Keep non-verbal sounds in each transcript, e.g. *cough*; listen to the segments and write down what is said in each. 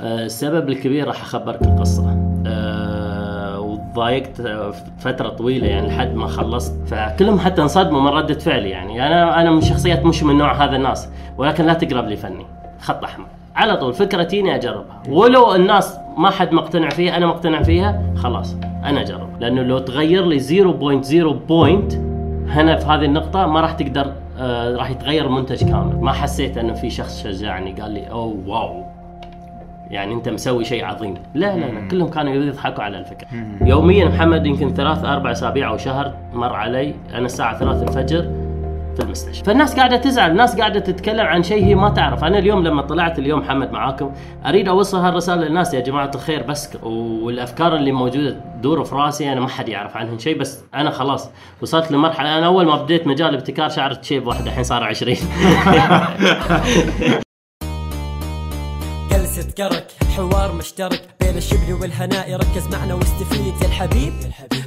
السبب الكبير راح أخبرك القصة. أه وضايقت فترة طويلة يعني لحد ما خلصت. فكلهم حتى انصدموا من ردة فعلي يعني. أنا أنا من شخصيات مش من نوع هذا الناس ولكن لا تقرب لي فني. خط أحمر. على طول فكرتي اني أجربها. ولو الناس ما حد مقتنع فيها أنا مقتنع فيها خلاص أنا أجرب. لأنه لو تغير لي 0.0 point هنا في هذه النقطة ما راح تقدر آه راح يتغير المنتج كامل. ما حسيت إنه في شخص شجعني قال لي أوه wow. يعني أنت مسوي شيء عظيم. لا لا لا كلهم كانوا يضحكوا على الفكرة. يوميا محمد يمكن ثلاث أربع أسابيع أو شهر مر علي أنا الساعة 3 الفجر في المستشفى. فالناس قاعدة تزعل الناس قاعدة تتكلم عن شيء هي ما تعرف. أنا اليوم لما طلعت اليوم محمد معاكم أريد أوصل هالرسالة للناس. يا جماعة الخير بس والأفكار اللي موجودة تدور في راسي أنا ما حد يعرف عنهن شيء بس أنا خلاص وصلت لمرحلة. أنا أول ما بديت مجال الابتكار شعرت شيب واحد الحين صار 20 *laughs* جلسة كرك حوار مشترك بين الشبل والهناء ركز معنا واستفيد يا الحبيب.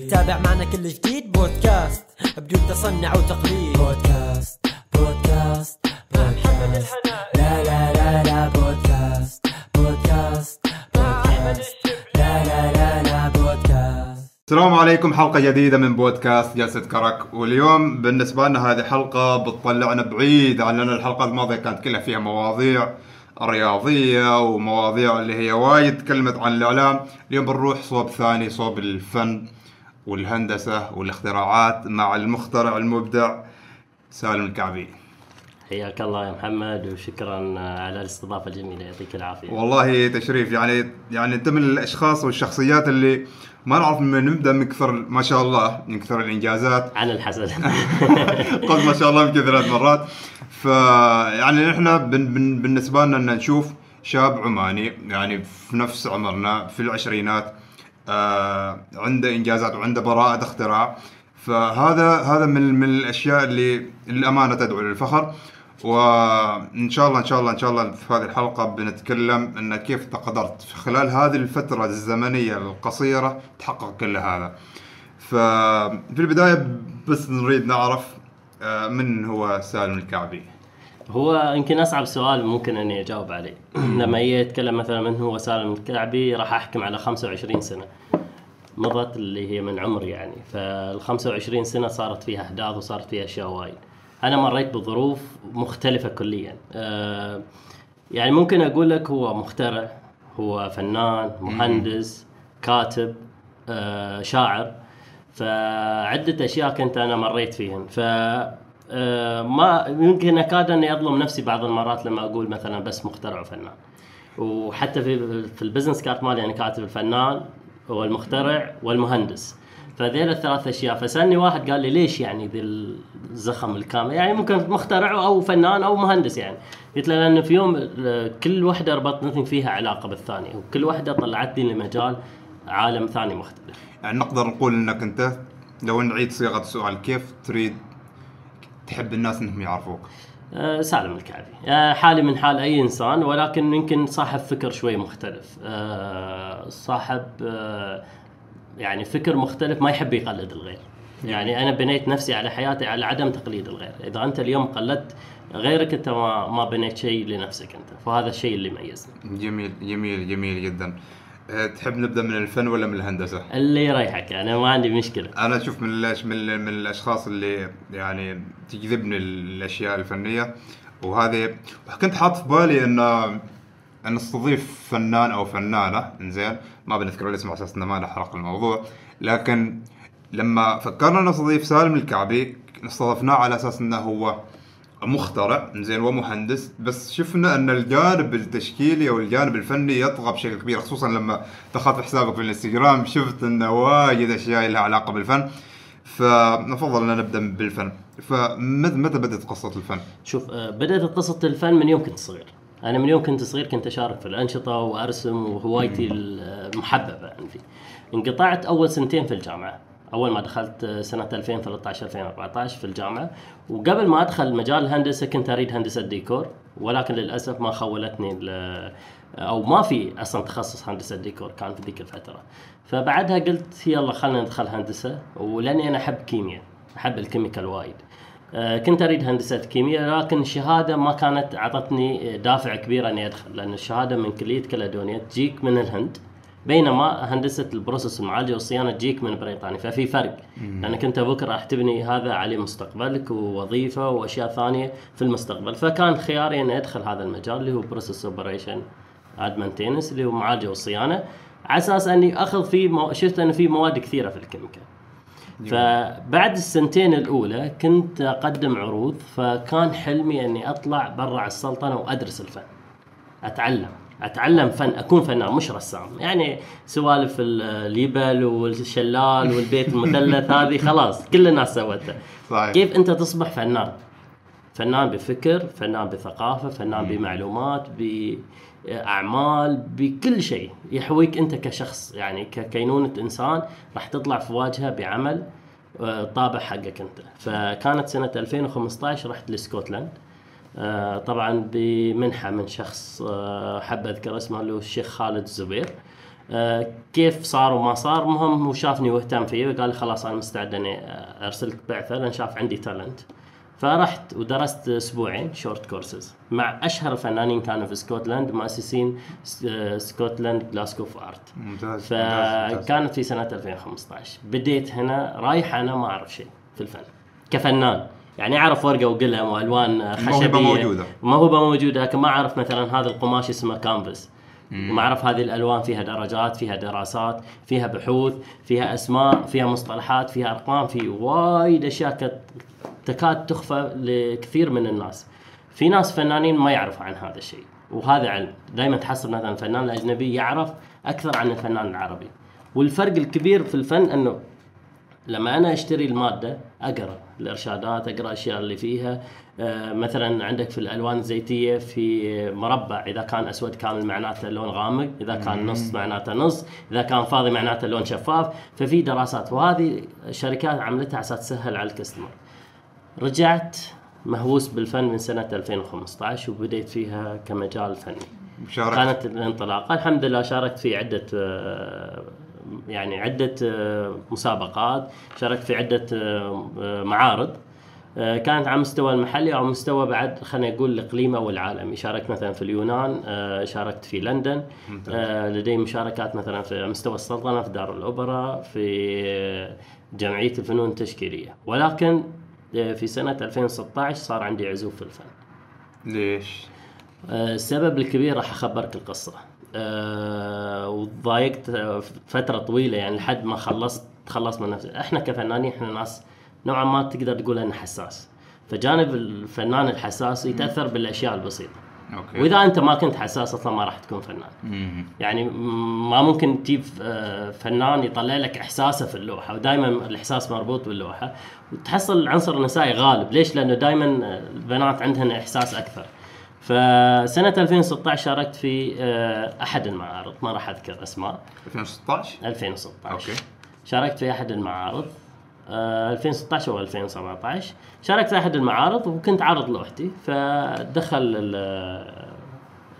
تابع معنا كل جديد بودكاست بدون تصنع وتقليد. بودكاست بودكاست بودكاست. لا لا لا لا بودكاست بودكاست بودكاست. لا لا لا لا بودكاست. السلام عليكم حلقة جديدة من بودكاست جلسة كرك. واليوم بالنسبة لنا هذه حلقة بتطلعنا بعيد عن لأن الحلقة الماضية كانت كلها فيها مواضيع. رياضية ومواضيع اللي هي وايد تكلمت عن الإعلام. اليوم بنروح صوب ثاني صوب الفن والهندسة والاختراعات مع المخترع المبدع سالم الكعبي. حياك الله يا محمد وشكرا على الاستضافة الجميلة يعطيك العافية. والله تشريف يعني يعني انت من الأشخاص والشخصيات اللي ما نعرف من نبدأ من كثر ما شاء الله من كثر الإنجازات. *laughs* عن الحسد. *laughs* قد ما شاء الله يمكن ثلاث مرات فيعني إحنا بن بن بالنسبة لنا إن نشوف شاب عماني يعني في نفس عمرنا في العشرينات آه عنده إنجازات وعنده براءة اختراع. فهذا هذا من من الأشياء اللي الأمانة تدعو للفخر. وإن شاء الله إن شاء الله إن شاء الله في هذه الحلقة بنتكلم إن كيف قدرت في خلال هذه الفترة الزمنية القصيرة تحقق كل هذا. ففي البداية بس نريد نعرف آه، من هو سالم الكعبي. هو يمكن أصعب سؤال ممكن أني أجاوب عليه. *clears throat* لما يتكلم مثلا من هو سالم الكعبي راح أحكم على 25 سنة. مضت اللي هي من عمري يعني. فال 25 سنة صارت فيها أحداث وصارت فيها أشياء وايد. أنا مريت بظروف مختلفة كليا. أه يعني ممكن أقول لك هو مخترع هو فنان مهندس كاتب أه شاعر. فعدة أشياء كنت أنا مريت فيهن. ف أه ما يمكن أكاد أني أظلم نفسي بعض المرات لما أقول مثلا بس مخترع وفنان. وحتى في في ال business card مالي أنا كاتب الفنان والمخترع والمهندس. فذيل الثلاث أشياء. فسألني واحد قال لي ليش يعني ذي الزخم الكامل؟ يعني ممكن مخترع أو فنان أو مهندس يعني. قلت له لأنه في يوم كل وحدة ربطتني فيها علاقة بالثانية وكل وحدة طلعتني لمجال عالم ثاني مختلف. يعني نقدر نقول إنك أنت لو نعيد صياغة السؤال كيف تريد تحب الناس إنهم يعرفوك؟ أه سالم الكعبي. أه حالي من حال أي إنسان ولكن يمكن صاحب فكر شوي مختلف. أه صاحب أه يعني فكر مختلف ما يحب يقلد الغير. يعني أنا بنيت نفسي على حياتي على عدم تقليد الغير. إذا أنت اليوم قلدت غيرك أنت ما ما بنيت شيء لنفسك أنت. فهذا الشيء اللي يميزني. جميل جميل جميل جدا. أه، تحب نبدأ من الفن ولا من الهندسة؟ اللي يريحك. أنا ما عندي مشكلة. أنا أشوف من من من الأشخاص اللي يعني تجذبني الأشياء الفنية. وهذه كنت حاط في بالي ان ان نستضيف فنان أو فنانة إنزين ما بنذكر الاسم على أساس إنه ما نحرق الموضوع. لكن لما فكرنا نستضيف سالم الكعبي استضفناه على أساس إنه هو مخترع زين ومهندس. بس شفنا أن الجانب التشكيلي أو الجانب الفني يطغى بشكل كبير خصوصا لما دخلت حسابك في الإنستغرام شفت انه وايد أشياء لها علاقة بالفن. فنفضل أن نبدأ بالفن. فمتى بدأت قصة الفن؟ شوف آه، بدأت قصة الفن من يوم كنت صغير. أنا من يوم كنت صغير كنت أشارك في الأنشطة وأرسم وهوايتي المحببة عندي. انقطعت أول سنتين في الجامعة. أول ما دخلت سنة 2013 2014 في الجامعة. وقبل ما أدخل مجال الهندسة كنت أريد هندسة ديكور ولكن للأسف ما خولتني أو ما في أصلا تخصص هندسة ديكور كان في ذيك الفترة. فبعدها قلت يلا خلينا ندخل هندسة ولأني أنا أحب كيمياء أحب ال chemical وايد. كنت أريد هندسة كيمياء لكن الشهادة ما كانت أعطتني دافع كبير أني أدخل لأن الشهادة من كلية كالادونيا تجيك من الهند بينما هندسة ال process المعالجة والصيانة تجيك من بريطانيا ففي فرق. لانك انت بكره راح تبني هذا عليه مستقبلك ووظيفة وأشياء ثانية في المستقبل. فكان خياري أني أدخل هذا المجال اللي هو process operation and اللي هو معالجة والصيانة على أساس أني أخذ فيه مو... شفت انه في مواد كثيرة في ال chemical فبعد السنتين الأولى كنت أقدم عروض فكان حلمي إني أطلع برا السلطنة وأدرس الفن. أتعلم أتعلم فن أكون فنان مش رسام. يعني سوالف الليبل والشلال والبيت المثلث هذه خلاص كل الناس سوتها. كيف أنت تصبح فنان؟ فنان بفكر فنان بثقافة فنان بمعلومات بأعمال بكل شيء يحويك أنت كشخص. يعني ككينونه إنسان راح تطلع في واجهة بعمل آه، طابع حقك أنت. فكانت سنة 2015 رحت لسكوتلاند آه، طبعا بمنحة من شخص آه، حب أذكر اسمه اللي هو الشيخ خالد الزبير. كيف صار وما صار؟ مهم هو شافني واهتم فيه وقال لي خلاص أنا مستعد إني أرسلك بعثة لأن شاف عندي talent فرحت ودرست أسبوعين short courses مع أشهر الفنانين كانوا في اسكتلند مؤسسين Scotland Glasgow of Art ممتاز. فكانت في سنة 2015 بديت هنا رايح أنا ما أعرف شيء في الفن كفنان. يعني أعرف ورقة وقلم وألوان خشبية. موهبة موجودة. موهبه موجوده لكن ما أعرف مثلا هذا القماش اسمه كانفاس ما أعرف هذه الألوان فيها درجات فيها دراسات فيها بحوث فيها أسماء فيها مصطلحات فيها أرقام في وايد أشياء تكاد تخفى لكثير من الناس. في ناس فنانين ما يعرفوا عن هذا الشيء وهذا علم. دائما تحصل مثلا الفنان الاجنبي يعرف أكثر عن الفنان العربي. والفرق الكبير في الفن إنه لما أنا أشتري المادة أقرأ الإرشادات أقرأ الأشياء اللي فيها. آه، مثلا عندك في الألوان الزيتية في مربع إذا كان أسود كامل معناته لون غامق إذا كان نص معناته نص إذا كان فاضي معناته لون شفاف. ففي دراسات وهذه الشركات عملتها عشان تسهل على الكستمر رجعت مهووس بالفن من سنة 2015 وبديت فيها كمجال فني. شاركت. كانت الانطلاقة الحمد لله شاركت في عدة آه، يعني عدة آه، مسابقات شاركت في عدة آه، معارض. كانت على مستوى المحلي أو مستوى بعد خلينا نقول الاقليمي والعالمي شاركت مثلا في اليونان شاركت في لندن لدي مشاركات مثلا في مستوى السلطنة في دار الأوبرا في جمعية الفنون التشكيلية. ولكن في سنة 2016 صار عندي عزوف في الفن. ليش؟ آه، السبب الكبير راح أخبرك القصة. أه وضايقت آه، فترة طويلة يعني لحد ما خلصت خلصت من نفسي. إحنا كفنانين إحنا ناس نوعا ما تقدر تقول إنه حساس. فجانب الفنان الحساس يتأثر بالأشياء البسيطة. أوكي. وإذا أنت ما كنت حساس أصلا ما راح تكون فنان. مم. يعني ما ممكن تجيب آه، فنان يطلع لك إحساسه في اللوحة ودائما الإحساس مربوط باللوحة. وتحصل العنصر النسائي غالب. ليش؟ لأنه دائما البنات عندهن إحساس أكثر. فسنة 2016 شاركت في آه، أحد المعارض. ما راح أذكر أسماء. 2016 2016 أوكي. شاركت في أحد المعارض. آه، 2016 أو 2017 شاركت في أحد المعارض وكنت عارض لوحتي فدخل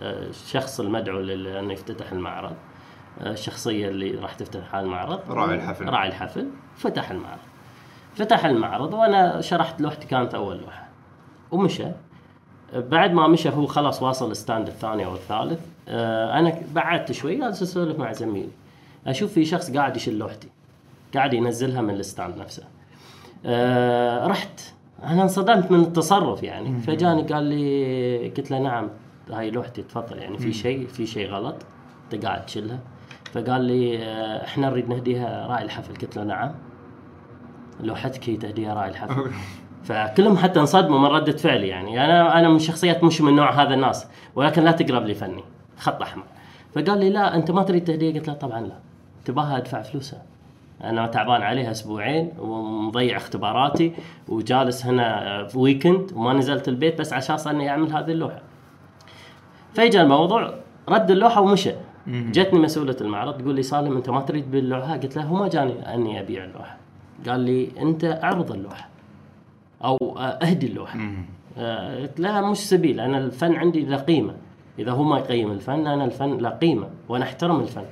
آه، الشخص المدعو لأنه يفتتح المعرض. آه، الشخصية اللي راح تفتح هذا المعرض. راعي الحفل. راعي الحفل. فتح المعرض. فتح المعرض وأنا شرحت لوحتي كانت أول لوحة. ومشى. بعد ما مشى هو خلاص واصل ال stand الثاني أو الثالث. آه، أنا بعدت شوي جالس أسولف مع زميلي. أشوف في شخص قاعد يشيل لوحتي قاعد ينزلها من ال stand نفسه. آه، رحت. أنا انصدمت من التصرف يعني. فجاني قال لي قلت له نعم هاي لوحتي تفضل. يعني في شيء في شيء غلط أنت قاعد تشيلها. فقال لي آه، إحنا نريد نهديها راعي الحفل. قلت له نعم. لوحتك هي تهديها راعي الحفل. فكلهم حتى انصدموا من ردة فعلي يعني. أنا أنا من شخصيات مش من نوع هذا الناس ولكن لا تقرب لي فني. خط أحمر. فقال لي لا أنت ما تريد تهدية؟ قلت له طبعا لا. تباها أدفع فلوسها. أنا تعبان عليها أسبوعين ومضيع اختباراتي وجالس هنا في ويكند وما نزلت البيت بس عشان إني أعمل هذه اللوحة فاجا الموضوع رد اللوحة ومشى جتني مسؤولة المعرض تقول لي سالم أنت ما تريد باللوحة؟ قلت له هو ما جاني إني أبيع اللوحة. قال لي أنت أعرض اللوحة أو أهدي اللوحة. قلت له مش سبيل أنا الفن عندي له قيمة. إذا هو ما يقيم الفن أنا الفن له قيمة وأنا أحترم الفن.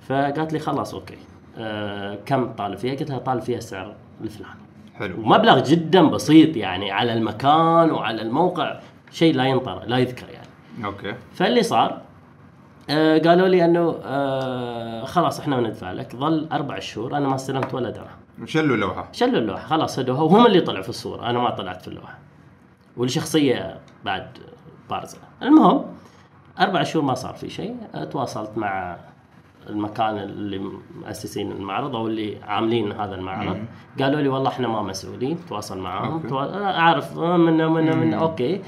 فقالت لي خلاص أوكي. آه، كم طالب فيها؟ قلت لها طالب فيها السعر الفلاني. حلو. ومبلغ جدا بسيط يعني على المكان وعلى الموقع شيء لا ينطر لا يذكر يعني. okay. فاللي صار آه قالوا لي إنه آه خلاص إحنا بندفع لك ظل أربع شهور أنا ما استلمت ولا درهم. شلوا لوحه شلوا اللوحة خلاص هدوها وهم اللي طلعوا في الصورة أنا ما طلعت في اللوحة. والشخصية بعد بارزة. المهم أربع شهور ما صار في شيء تواصلت مع المكان اللي مؤسسين المعرض أو اللي عاملين هذا المعرض. قالوا لي والله إحنا ما مسؤولين تواصل معاهم. توا... أعرف من من من okay.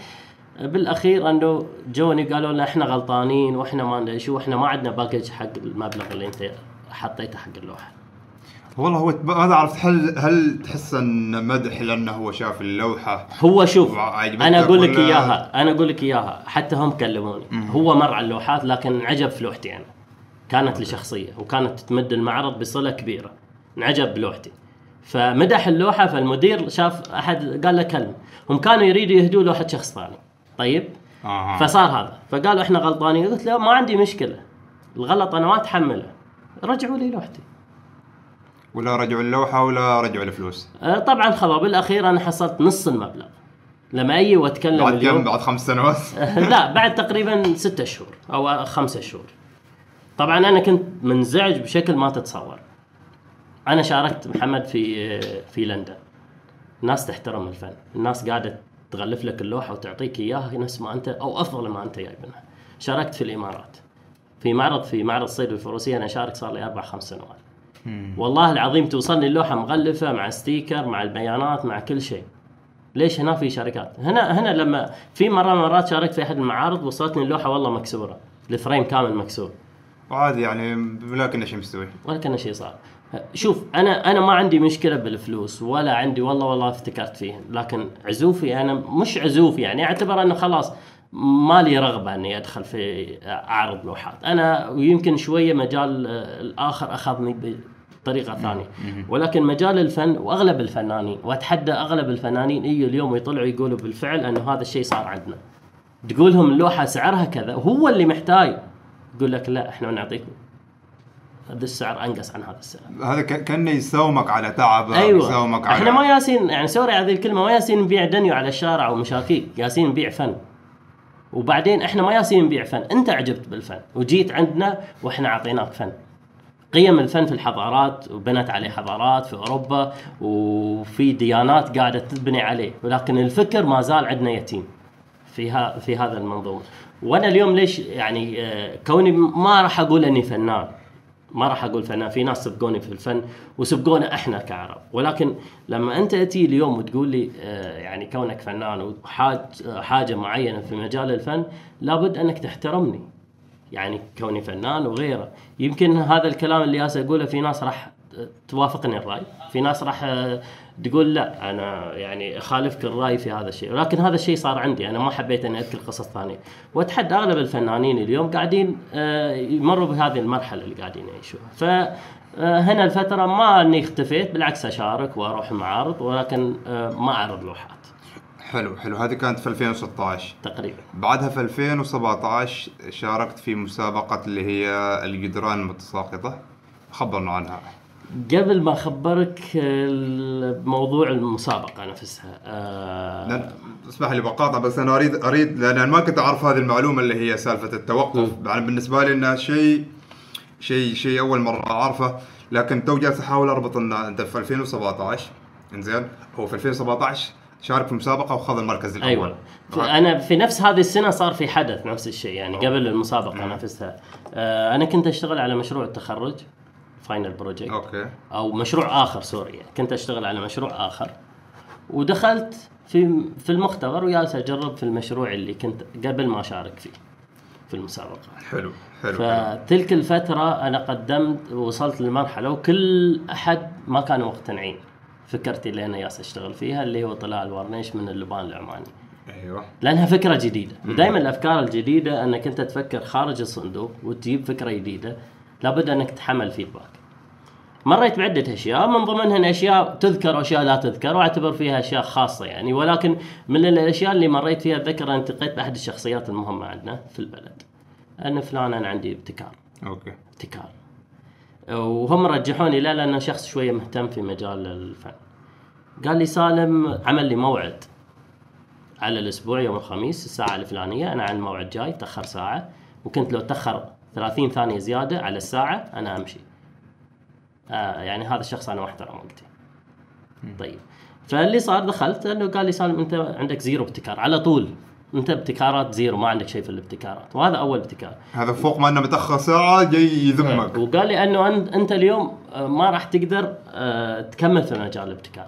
بالأخير أنه جوني قالوا لنا إحنا غلطانين وإحنا ما ندري شو إحنا ما عندنا باكج حق المبلغ اللي أنت حطيته حق اللوحة. والله هو هذا عرفت هل هل تحس أن مدح لأنه هو شاف اللوحة؟ هو شوف أنا أقول لك إياها أنا أقول لك إياها حتى هم كلموني. هو مر على اللوحات لكن انعجب في لوحتي أنا. كانت لشخصية وكانت تمد المعرض بصلة كبيرة. انعجب بلوحتي. فمدح اللوحة فالمدير شاف أحد قال له كلمه هم كانوا يريدوا يهدوا لوحة شخص ثاني. طيب؟ أها. فصار هذا. فقالوا إحنا غلطانين. قلت له ما عندي مشكلة. الغلط أنا ما أتحمله. رجعوا لي لوحتي. ولا رجعوا اللوحة ولا رجعوا الفلوس؟ أه، طبعا خلاص بالاخير أنا حصلت نص المبلغ. لما أجي وأتكلم بعد اليوم. كم بعد خمس سنوات؟ *laughs* لا بعد تقريبا ستة شهور أو خمسة شهور. طبعا أنا كنت منزعج بشكل ما تتصور. أنا شاركت محمد في في لندن. الناس تحترم الفن. الناس قاعدة تغلف لك اللوحة وتعطيك إياها نفس ما أنت أو أفضل ما أنت جايبينها شاركت في الإمارات. في معرض في معرض الصيد والفروسيه أنا شارك صار لي أربع خمس سنوات. والله العظيم توصلني اللوحة مغلفة مع sticker مع البيانات مع كل شيء. ليش هنا في شركات؟ هنا هنا لما في مرة مرات شاركت في أحد المعارض وصلتني اللوحة والله مكسورة. ال frame كامل مكسور. وعادي يعني ولكن شيء مستوي. ولا كان شيء صار شوف أنا أنا ما عندي مشكلة بالفلوس ولا عندي والله والله افتكرت فيه لكن عزوفي أنا مش عزوفي يعني أعتبر أنه خلاص ما لي رغبة إني أدخل في اعرض لوحات. أنا ويمكن شوية مجال الآخر أخذني بطريقة ثانية. ولكن مجال الفن وأغلب الفنانين وأتحدى أغلب الفنانين يجوا اليوم يطلعوا يقولوا بالفعل أنه هذا الشيء صار عندنا. تقول لهم اللوحه سعرها كذا وهو اللي محتاج. يقول لك لا إحنا نعطيك هذا السعر أنقص عن هذا السعر. هذا كأنه يساومك على تعبه أيوه. يساومك على إحنا ما ياسين يعني سوري على هذه الكلمة ما ياسين نبيع دنيو على الشارع ومشاكيك ياسين نبيع فن. وبعدين إحنا ما ياسين نبيع فن أنت عجبت بالفن وجيت عندنا وإحنا أعطيناك فن. قيم الفن في الحضارات وبنت عليه حضارات في أوروبا وفي ديانات قاعدة تبني عليه ولكن الفكر ما زال عندنا يتيم في في هذا المنظومه وأنا اليوم ليش يعني آه، كوني ما راح أقول اني فنان. ما راح أقول فنان في ناس سبقوني في الفن وسبقونا إحنا كعرب. ولكن لما انت تجي اليوم وتقول لي آه، يعني كونك فنان وحاج آه، حاجة معينة في مجال الفن لابد انك تحترمني. يعني كوني فنان وغيره. يمكن هذا الكلام اللي اقوله في ناس راح توافقني الرأي. في ناس راح آه، تقول لا أنا يعني أخالفك الرأي في هذا الشيء. ولكن هذا الشيء صار عندي أنا ما حبيت إني أذكر قصص ثانية. واتحدى أغلب الفنانين اليوم قاعدين آه، يمروا بهذه المرحلة اللي قاعدين يعيشوها. ف آه، هنا الفترة ما إني اختفيت بالعكس أشارك وأروح معارض ولكن آه، ما أعرض لوحات. حلو حلو. هذه كانت في 2016 تقريبا. بعدها في 2017 شاركت في مسابقة اللي هي الجدران المتساقطة. خبرنا عنها. قبل ما أخبرك آه، موضوع المسابقة نفسها آه، اسمح لي بقاطع بس أنا اريد أريد لأن ما كنت أعرف هذه المعلومة اللي هي سالفة التوقف. يعني بالنسبة لي إنها شيء شيء شيء أول مرة أعرفه. لكن تو جالس أحاول أربط ان أنت في 2017 إنزين. هو في 2017 شارك في مسابقة وخذ المركز الأول. أيوه. أنا في نفس هذه السنة صار في حدث نفس الشيء يعني قبل المسابقة نفسها. آه، أنا كنت أشتغل على مشروع التخرج. final project okay. أو مشروع آخر sorry كنت أشتغل على مشروع آخر. ودخلت في في المختبر وجالس أجرب في المشروع اللي كنت قبل ما أشارك فيه في المسابقة. حلو حلو. فتلك الفترة أنا قدمت وصلت لمرحلة وكل أحد ما كانوا مقتنعين فكرتي اللي أنا جالس أشتغل فيها اللي هو طلال الورنيش من اللبان العماني. أيوه. لأنها فكرة جديدة. ودائما الأفكار الجديدة أنك أنت تفكر خارج الصندوق وتجيب فكرة جديدة. لابد أنك تحمل feedback مريت بعدة أشياء من ضمنها أشياء تذكر وأشياء لا تذكر وأعتبر فيها أشياء خاصة يعني. ولكن من الأشياء اللي مريت فيها أتذكر أن التقيت بأحد الشخصيات المهمة عندنا في البلد. أن فلان أنا عندي ابتكار. okay. ابتكار. وهم رجحوني لا لأنه شخص شوية مهتم في مجال الفن. قال لي سالم عمل لي موعد على الأسبوع يوم الخميس الساعة الفلانية أنا عن موعد جاي تأخر ساعة. وكنت لو تأخر 30 ثانية زيادة على الساعة أنا أمشي. آه يعني هذا الشخص أنا ما احترم وقتي. طيب. فاللي صار دخلت انه قال لي سالم أنت عندك zero ابتكار. على طول. أنت ابتكارات zero ما عندك شيء في الابتكارات. وهذا أول ابتكار. هذا فوق ما إنه متأخر ساعة جاي يذمك. وقال لي أنه انت أنت اليوم آه، ما راح تقدر آه، تكمل في مجال الابتكار.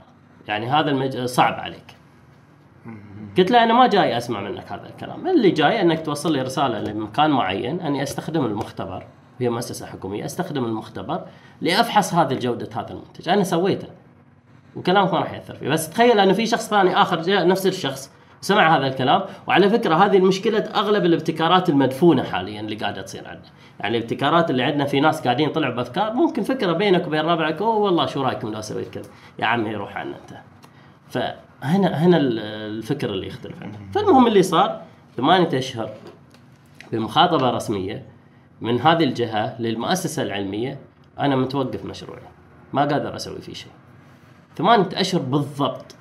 يعني هذا المج... صعب عليك. قلت له أنا ما جاي أسمع منك هذا الكلام. اللي جاي أنك توصل لي رسالة لمكان معين أني أستخدم المختبر. هي مؤسسة حكومية. أستخدم المختبر لأفحص هذه جوده هذا المنتج. أنا سويته. وكلامك ما راح يأثر فيه. بس تخيل أنه في شخص ثاني آخر جاء نفس الشخص سمع هذا الكلام. وعلى فكرة هذه المشكلة أغلب الابتكارات المدفونة حاليا اللي قاعدة تصير عندنا. يعني الابتكارات اللي عندنا في ناس قاعدين يطلعوا بأفكار. ممكن فكرة بينك وبين ربعك أوه والله شو رايكم لو سويت كذا؟ يا عمي روح عنا أنت. فهنا هنا ال- الفكر اللي يختلف عنه. فالمهم اللي صار ثمانية أشهر بمخاطبه رسميه من هذه الجهة للمؤسسة العلمية أنا متوقف مشروعي. ما قادر أسوي فيه شيء. ثمانية أشهر بالضبط.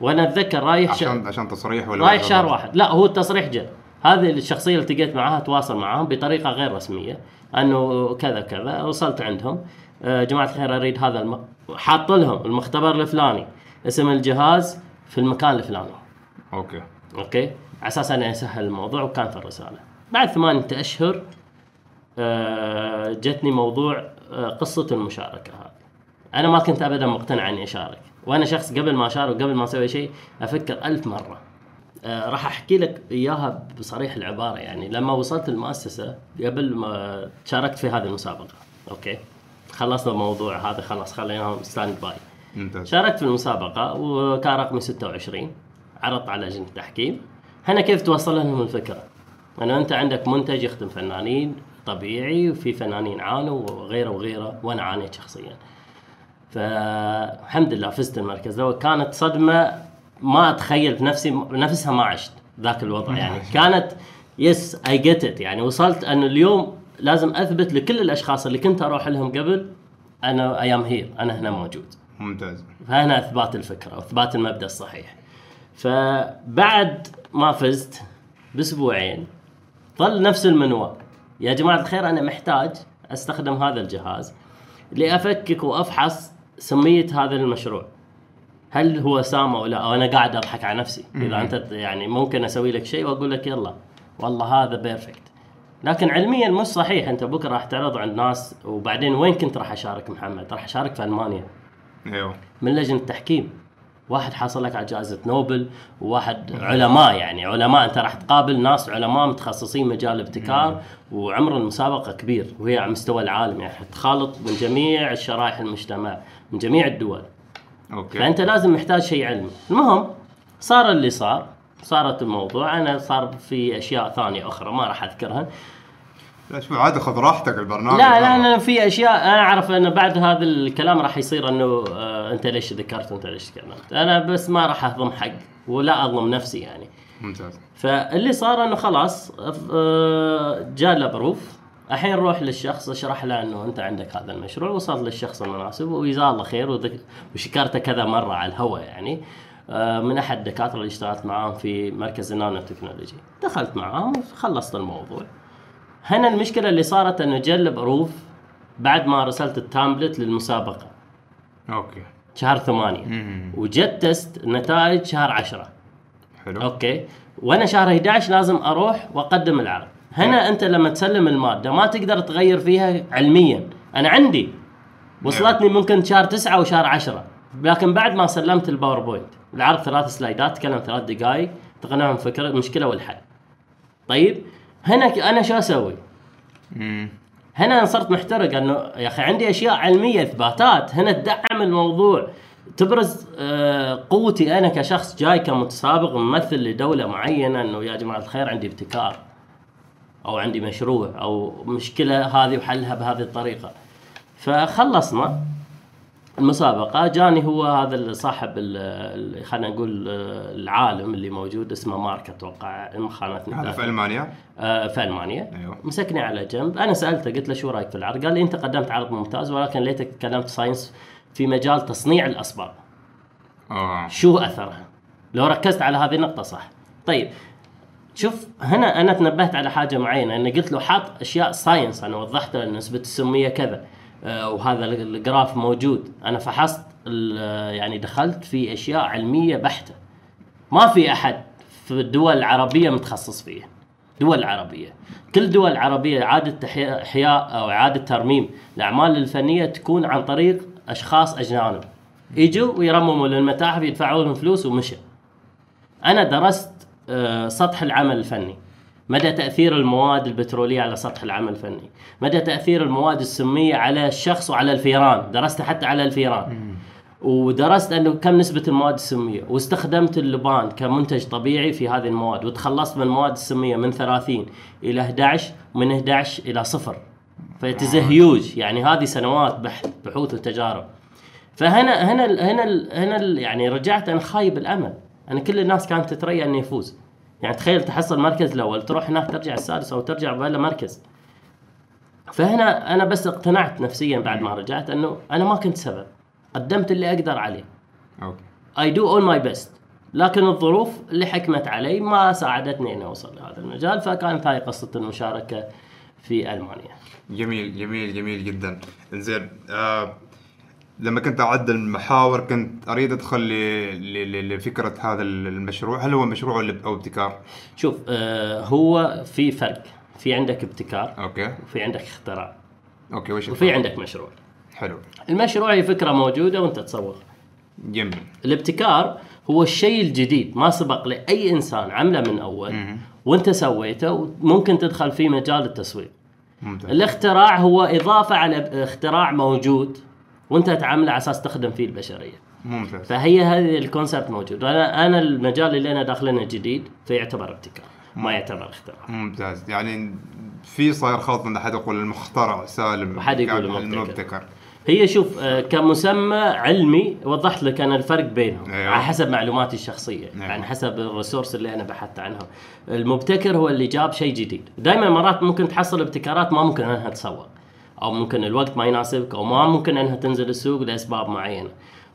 وأنا أتذكر رايح عشان عشان تصريح ولا رايح شهر واحد. لا هو التصريح جاء هذه الشخصية اللي التقيت معاها تواصل معاهم بطريقة غير رسمية. أنه كذا كذا وصلت عندهم. آه، جماعة الخير أريد هذا الم... حاط لهم المختبر الفلاني. اسم الجهاز في المكان الفلاني. okay. okay؟ على أساس أنه يسهل الموضوع وكان في الرسالة. بعد ثمانية أشهر آه، جتني موضوع آه، قصة المشاركة هذه. أنا ما كنت ابدا مقتنع إني أشارك. وأنا شخص قبل ما أشارك وقبل ما أسوي شيء أفكر ألف مرة. آه، راح أحكي لك إياها بصريح العبارة. يعني لما وصلت المؤسسة قبل ما شاركت في هذه المسابقة. okay؟ خلصنا الموضوع هذا خلاص خليناهم standby ممتاز. شاركت في المسابقة وكان رقمي 26 عرضت على لجنة التحكيم هنا كيف توصل لهم الفكرة؟ انه انت عندك منتج يخدم فنانين طبيعي وفي فنانين عانوا وغيره وغيره وأنا عانيت شخصيا. فالحمد لله فزت المركز الأول. كانت صدمة ما أتخيل في نفسي نفسها ما عشت ذاك الوضع. *laughs* يعني كانت yes I get it يعني وصلت انه اليوم لازم أثبت لكل الأشخاص اللي كنت أروح لهم قبل أنا I am here أنا هنا موجود. ممتاز. فهنا إثبات الفكرة واثبات المبدأ الصحيح. فبعد ما فزت بأسبوعين ظل نفس المنوال. يا جماعة الخير أنا محتاج أستخدم هذا الجهاز لأفكك وأفحص سمية هذا المشروع. هل هو سام أو لا؟ أو أنا قاعد أضحك على نفسي. إذا أنت يعني ممكن أسوي لك شيء وأقول لك يلا والله هذا بيرفكت لكن علميا مش صحيح. أنت بكرة راح تعرض عند ناس وبعدين وين كنت راح أشارك محمد؟ راح أشارك في ألمانيا. أيوه. من لجنة التحكيم. واحد حاصل لك على جائزة نوبل وواحد علماء يعني. علماء أنت راح تقابل ناس علماء متخصصين مجال الابتكار وعمر المسابقة كبير وهي على مستوى العالم يعني. تخالط من جميع الشرائح المجتمع من جميع الدول. okay. فأنت لازم محتاج شيء علمي. المهم صار اللي صار. صارت الموضوع. أنا صار في أشياء ثانية أخرى ما راح أذكرها. لا عادي خذ راحتك البرنامج. لا لا. أنا في أشياء أنا أعرف إنه بعد هذا الكلام راح يصير إنه آه أنت ليش ذكرت وأنت ليش تكلمت أنا بس ما راح اهضم حق ولا اظلم نفسي يعني. ممتاز. فاللي صار إنه خلاص آه، جاء له prof الحين روح للشخص اشرح له إنه أنت عندك هذا المشروع وصلت للشخص المناسب وجزاه الله خير وذك- وشكرته كذا مرة على الهواء يعني. آه، من أحد الدكاترة اللي اشتغلت معاهم في مركز النانو تكنولوجي. دخلت معاهم وخلصت الموضوع. هنا المشكلة اللي صارت إنه جاء ال prof بعد ما رسلت ال template للمسابقة. okay. شهر ثمانية. مم. وجت test النتائج شهر عشرة. حلو. okay. وأنا شهر 11 لازم أروح وأقدم العرض. هنا أنت لما تسلم المادة ما تقدر تغير فيها علميا. أنا عندي. وصلتني ممكن شهر 9 وشهر 10 لكن بعد ما سلمت ال PowerPoint. العرض ثلاث slideات تكلم ثلاث دقائق تقنعهم فكرة المشكلة والحل. طيب. هنا أنا شو أسوي؟ مم. هنا صرت محترق انه يا أخي عندي أشياء علمية إثباتات هنا تدعم الموضوع تبرز آه، قوتي أنا كشخص جاي كمتسابق ممثل لدولة معينة إنه يا جماعة الخير عندي ابتكار أو عندي مشروع أو مشكلة هذه وحلها بهذه الطريقة فخلصنا المسابقة. جاني هو هذا صاحب خلينا نقول آه، العالم اللي موجود اسمه مارك أتوقع ما خانتني هذا في. ألمانيا؟ آه، في ألمانيا. أيوه. مسكني على جنب. أنا سألته قلت له شو رأيك في العرض؟ قال لي أنت قدمت عرض ممتاز ولكن ليتك تكلمت ساينس في مجال تصنيع الاصباغ آه. شو أثرها؟ لو ركزت على هذه النقطة صح. طيب شوف هنا أنا تنبهت على حاجة معينة إني قلت له حاط أشياء science أنا وضحت له نسبة السمية كذا. وهذا ال graph موجود. أنا فحصت يعني دخلت في أشياء علمية بحتة. ما في أحد في الدول العربية متخصص فيها. دول العربيه كل دول العربيه إعادة احياء أو إعادة ترميم الأعمال الفنية تكون عن طريق أشخاص اجانب يجوا ويرمموا للمتاحف يدفعوا لهم فلوس ومشى. أنا درست آه، سطح العمل الفني. مدى تأثير المواد البترولية على سطح العمل الفني؟ مدى تأثير المواد السمية على الشخص وعلى الفيران؟ درست حتى على الفيران. ودرست أنه كم نسبة المواد السمية؟ واستخدمت اللبان كمنتج طبيعي في هذه المواد وتخلصت من المواد السمية من 30 إلى 11 ومن 11 إلى صفر. فيتز هيوج يعني هذه سنوات بحث بحوث وتجارب. فهنا هنا هنا هنا يعني رجعت أنا خايب الأمل. أنا كل الناس كانت تتريا انه يفوز يعني تخيل تحصل المركز الأول تروح هناك ترجع السادس أو ترجع بلا مركز. فهنا أنا بس اقتنعت نفسيا بعد ما رجعت إنه أنا ما كنت سبب. قدمت اللي أقدر عليه. okay. I do all my best لكن الظروف اللي حكمت علي ما ساعدتني إني أوصل لهذا المجال فكانت هاي قصة المشاركة في ألمانيا. جميل جميل جميل جدا. إنزين آه لما كنت أعد المحاور كنت أريد أدخل لفكرة هذا المشروع. هل هو مشروع ولا أو أبتكار؟ شوف آه هو في فرق. في عندك ابتكار okay. وفي عندك اختراع. okay وش وفي؟ عندك مشروع. حلو. المشروع هي فكرة موجودة وأنت تصور جميل. الابتكار هو الشيء الجديد ما سبق لأي إنسان عمله من أول وأنت سويته وممكن تدخل في مجال التسويق. ممتاز. الاختراع هو إضافة على اختراع موجود وانت تعمله على أساس تخدم فيه البشرية. ممتاز. فهي هذه الكونسبت موجود. أنا أنا المجال اللي أنا داخلنا جديد فيعتبر ابتكار ما يعتبر اختراع. ممتاز. يعني في صاير خلط ان أحد يقول المخترع سالم وحد يقول المبتكر. المبتكر. هي شوف آه، كمسمى علمي وضحت لك أنا الفرق بينهم أيوه. على حسب معلوماتي الشخصية أيوه. يعني حسب الريسورس اللي أنا بحثت عنها المبتكر هو اللي جاب شيء جديد. دائما مرات ممكن تحصل ابتكارات ما ممكن أنها تسوق. أو ممكن الوقت ما يناسبك أو ما ممكن إنها تنزل السوق لأسباب معينة.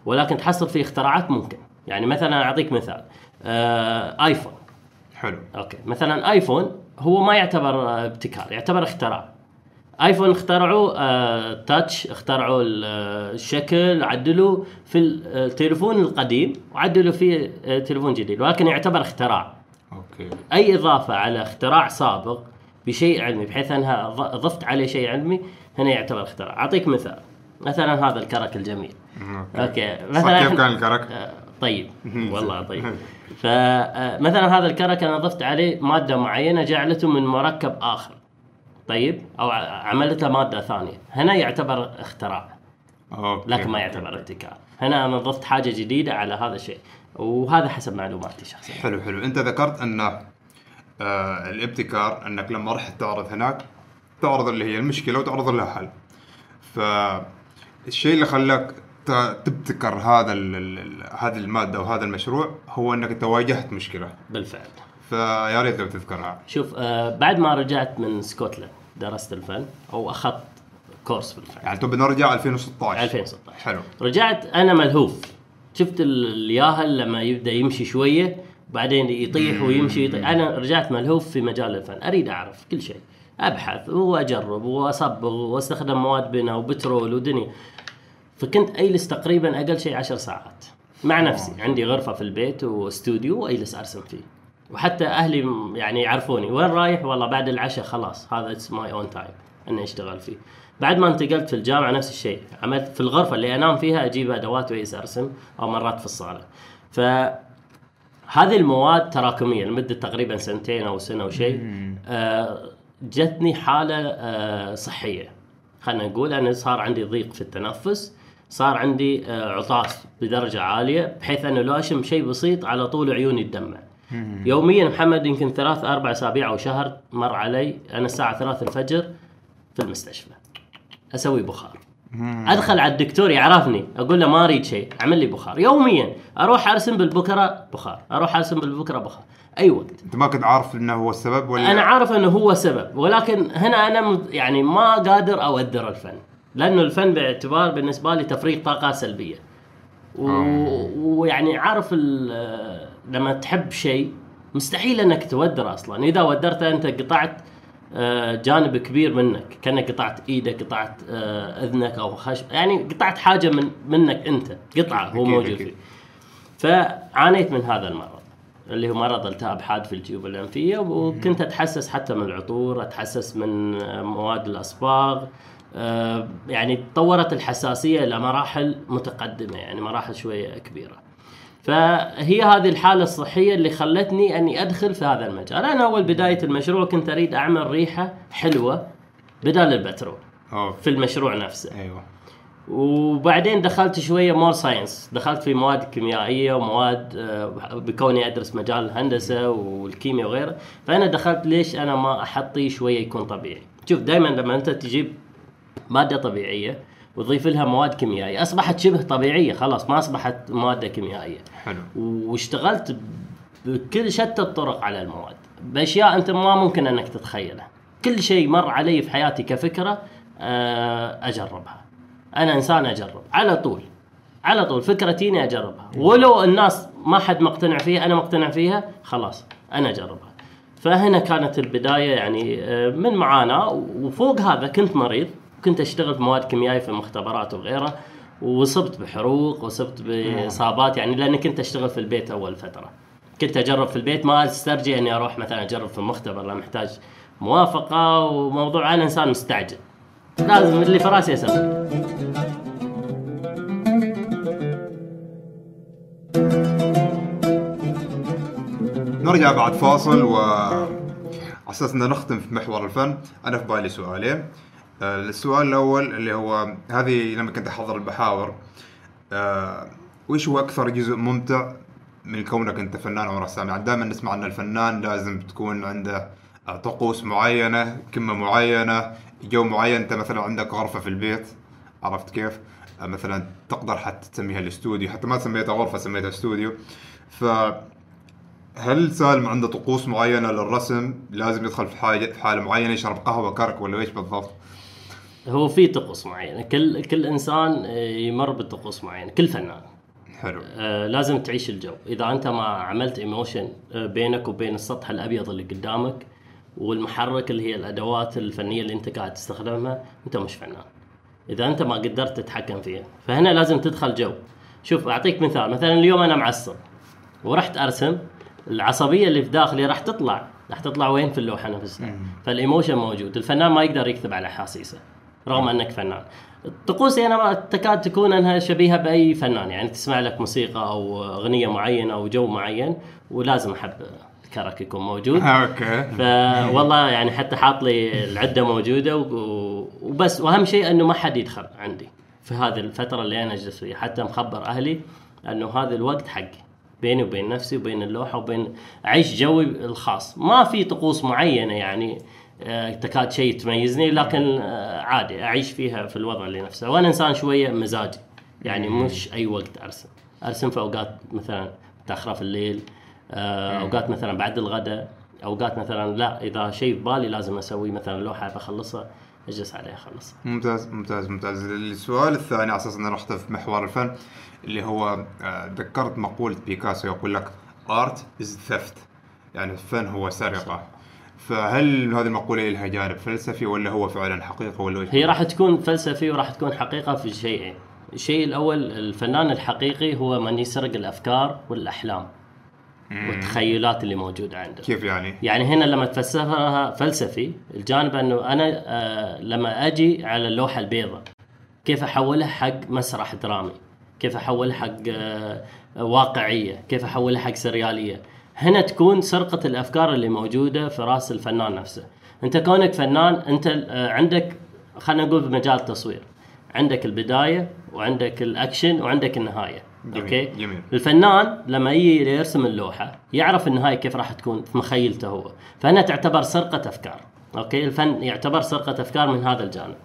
ولكن تحصل في اختراعات ممكن. يعني مثلا أعطيك مثال. آه آيفون. حلو. okay. مثلا آيفون هو ما يعتبر آه، ابتكار يعتبر اختراع. آيفون اخترعوا آه touch اخترعوا ال- آه، الشكل عدلوا في ال- آه، التليفون القديم وعدلوا فيه آه، تليفون جديد. ولكن يعتبر اختراع. okay. أي إضافة على اختراع سابق بشيء علمي بحيث أنها ضفت عليه شيء علمي هنا يعتبر اختراع. أعطيك مثال. مثلا هذا الكرك الجميل. okay. مثلا كيف كان الكرك؟ آه، طيب. *laughs* والله طيب. فمثلا هذا الكرك أنا ضفت عليه مادة معينة جعلته من مركب آخر. طيب؟ أو عملته مادة ثانية. هنا يعتبر اختراع. أوكي. لكن ما يعتبر ابتكار. هنا أنا ضفت حاجة جديدة على هذا الشيء. وهذا حسب معلوماتي الشخصيه حلو حلو. أنت ذكرت أن آه الابتكار أنك لما رحت تعرض هناك تعرض اللي هي المشكلة وتعرض لها حل. فالشيء اللي خلاك تبتكر هذا هذه المادة وهذا المشروع هو إنك أنت واجهت مشكلة. بالفعل. فيا ريت لو تذكرها. شوف آه بعد ما رجعت من اسكتلند درست الفن أو أخذت كورس في الفن. يعني تبي نرجع 2016 2016 حلو. رجعت أنا ملهوف. شفت ال- الياهل لما يبدأ يمشي شوية بعدين يطيح ويمشي يطيح. أنا رجعت ملهوف في مجال الفن. أريد أعرف كل شيء. أبحث وأجرب وأصبغ وأستخدم مواد بناء وبترول ودنيا. فكنت أجلس تقريبا أقل شيء عشر ساعات مع نفسي. عندي غرفة في البيت واستوديو وأجلس أرسم فيه. وحتى أهلي يعني يعرفوني. وين رايح؟ والله بعد العشاء خلاص. هذا it's my own time إني أشتغل فيه. بعد ما انتقلت في الجامعة نفس الشيء. عملت في الغرفة اللي أنام فيها أجيب أدوات وأجلس أرسم أو مرات في الصالة. ف هذه المواد تراكمية لمدة تقريبا سنتين أو سنة وشيء. آه جتني حالة آه صحية. خلينا نقول أنا صار عندي ضيق في التنفس صار عندي آه عطاس بدرجة عالية بحيث انه لو أشم شيء بسيط على طول عيوني تدمع. يوميا محمد يمكن ثلاث أربع أسابيع أو شهر مر علي أنا الساعة ثلاث الفجر في المستشفى. أسوي بخار. أدخل على الدكتور يعرفني أقول له ما أريد شيء أعمل لي بخار. يوميا أروح أرسم بالبكرة بخار أروح أرسم بالبكرة بخار. أي وقت. أنت ما كنت عارف إنه هو السبب ولا؟ أنا عارف إنه هو سبب ولكن هنا أنا يعني ما قادر أودر الفن لأنه الفن باعتبار بالنسبة لي تفريغ طاقة سلبية. و- ويعني عارف ال- لما تحب شيء مستحيل إنك تودر أصلا. إذا ودرته أنت قطعت آه، جانب كبير منك كأنك قطعت إيدك قطعت آه، أذنك أو خشم يعني قطعت حاجة من منك أنت قطعة هو موجود. فيه. فعانيت من هذا المرض. اللي هو مرض التهاب حاد في الجيوب الانفية وكنت أتحسس حتى من العطور أتحسس من آه، مواد الأصباغ آه، يعني تطورت الحساسية إلى مراحل متقدمة يعني مراحل شوية كبيرة. فهي هذه الحالة الصحية اللي خلتني أني أدخل في هذا المجال. أنا أول بداية المشروع كنت أريد أعمل ريحة حلوة بدل البترول أوه. في المشروع نفسه. أيوه. وبعدين دخلت شوية more science دخلت في مواد كيميائية ومواد آه، بكوني أدرس مجال الهندسة والكيمياء وغيره. فأنا دخلت ليش أنا ما أحطي شوية يكون طبيعي؟ شوف دائما لما أنت تجيب مادة طبيعية وتضيف لها مواد كيميائية أصبحت شبه طبيعية خلاص ما أصبحت مادة كيميائية. حلو. واشتغلت بكل شتى الطرق على المواد. بأشياء أنت ما ممكن أنك تتخيلها. كل شيء مر علي في حياتي كفكرة آه، أجربها. أنا إنسان أجرب. على طول. على طول. فكرتي إني أجربها. ولو الناس ما حد مقتنع فيها أنا مقتنع فيها خلاص أنا أجربها. فهنا كانت البداية يعني آه، من معاناه وفوق هذا كنت مريض. كنت أشتغل في مواد كيميائية في المختبرات وغيره وصبت بحروق وصبت بإصابات يعني لأني كنت أشتغل في البيت أول فترة. كنت أجرب في البيت. ما استرجي إني أروح مثلا أجرب في المختبر لأن محتاج موافقة. وموضوع أنا إنسان مستعجل. لازم اللي في راسي أسوي نرجع بعد فاصل و أساس ان نختم في محور الفن أنا في بالي سؤالين آه، السؤال الأول اللي هو هذه لما كنت أحضر المحاور آه، وش هو أكثر جزء ممتع من كونك أنت فنان أو رسام؟ يعني دائما نسمع إن الفنان لازم تكون عنده طقوس معينة كمة معينة جو معين انت مثلا عندك غرفة في البيت عرفت كيف؟ آه، مثلا تقدر حتى تسميها الاستوديو حتى ما سميتها غرفة سميتها استوديو. ف هل سالم عنده طقوس معينة للرسم؟ لازم يدخل في حاجة في حالة معينة يشرب قهوة كرك ولا إيش بالضبط؟ هو في طقوس معينة. كل كل إنسان آه، يمر بطقوس معينة كل فنان. حلو. آه، لازم تعيش الجو. إذا أنت ما عملت emotion بينك وبين السطح الأبيض اللي قدامك والمحرك اللي هي الأدوات الفنية اللي انت قاعد تستخدمها انت مش فنان. إذا انت ما قدرت تتحكم فيها. فهنا لازم تدخل جو. شوف أعطيك مثال. مثلا اليوم أنا معصب ورحت أرسم. العصبية اللي في داخلي راح تطلع. راح تطلع وين؟ في اللوحة نفسها. فال emotion موجود. الفنان ما يقدر يكبت على احاسيسه رغم أنك فنان. طقوسي أنا ما تكاد تكون أنها شبيهة بأي فنان. يعني تسمع لك موسيقى أو أغنية معينة أو جو معين ولازم أحب الكرك يكون موجود. okay. فوالله يعني حتى حاط لي العدة موجودة وبس. وأهم شيء إنه ما حد يدخل عندي في هذه الفترة اللي أنا أجلس فيها. حتى مخبر أهلي إنه هذا الوقت حقي بيني وبين نفسي وبين اللوحة وبين أعيش جوي الخاص. ما في طقوس معينة يعني آه، تكاد شيء تميزني لكن آه، عادي أعيش فيها في الوضع اللي نفسه. وأنا إنسان شوية مزاجي يعني مش أي وقت أرسم. أرسم في أوقات مثلا متاخره في الليل آه، أوقات مثلا بعد الغداء أوقات مثلا لا إذا شيء في بالي لازم أسوي مثلا لوحة بخلصها أجلس عليها أخلصها. ممتاز ممتاز ممتاز. السؤال الثاني على أساس ان نختلف في محور الفن اللي هو آه، ذكرت مقولة بيكاسو يقول لك ارت از ثفت يعني الفن هو سرقة. فهل هذه المقولة لها جانب فلسفي ولا هو فعلا حقيقة ولا؟ هي راح تكون فلسفي وراح تكون حقيقة في شيئين. الشيء الأول الفنان الحقيقي هو من يسرق الأفكار والأحلام. والتخيلات اللي موجودة عنده كيف يعني؟ يعني هنا لما تفسرها فلسفي الجانب أنه أنا آه لما أجي على اللوحة البيضاء كيف أحولها حق مسرح درامي؟ كيف أحولها حق آه واقعية؟ كيف أحولها حق سريالية؟ هنا تكون سرقة الأفكار اللي موجودة في رأس الفنان نفسه. أنت كونك فنان أنت آه عندك خلينا نقول بمجال التصوير عندك البداية وعندك الأكشن وعندك النهاية. جميل، okay؟ جميل. الفنان لما يجي يرسم اللوحة يعرف النهايه كيف راح تكون في مخيلته هو. فهنا تعتبر سرقة أفكار أوكي؟ الفن يعتبر سرقة أفكار من هذا الجانب.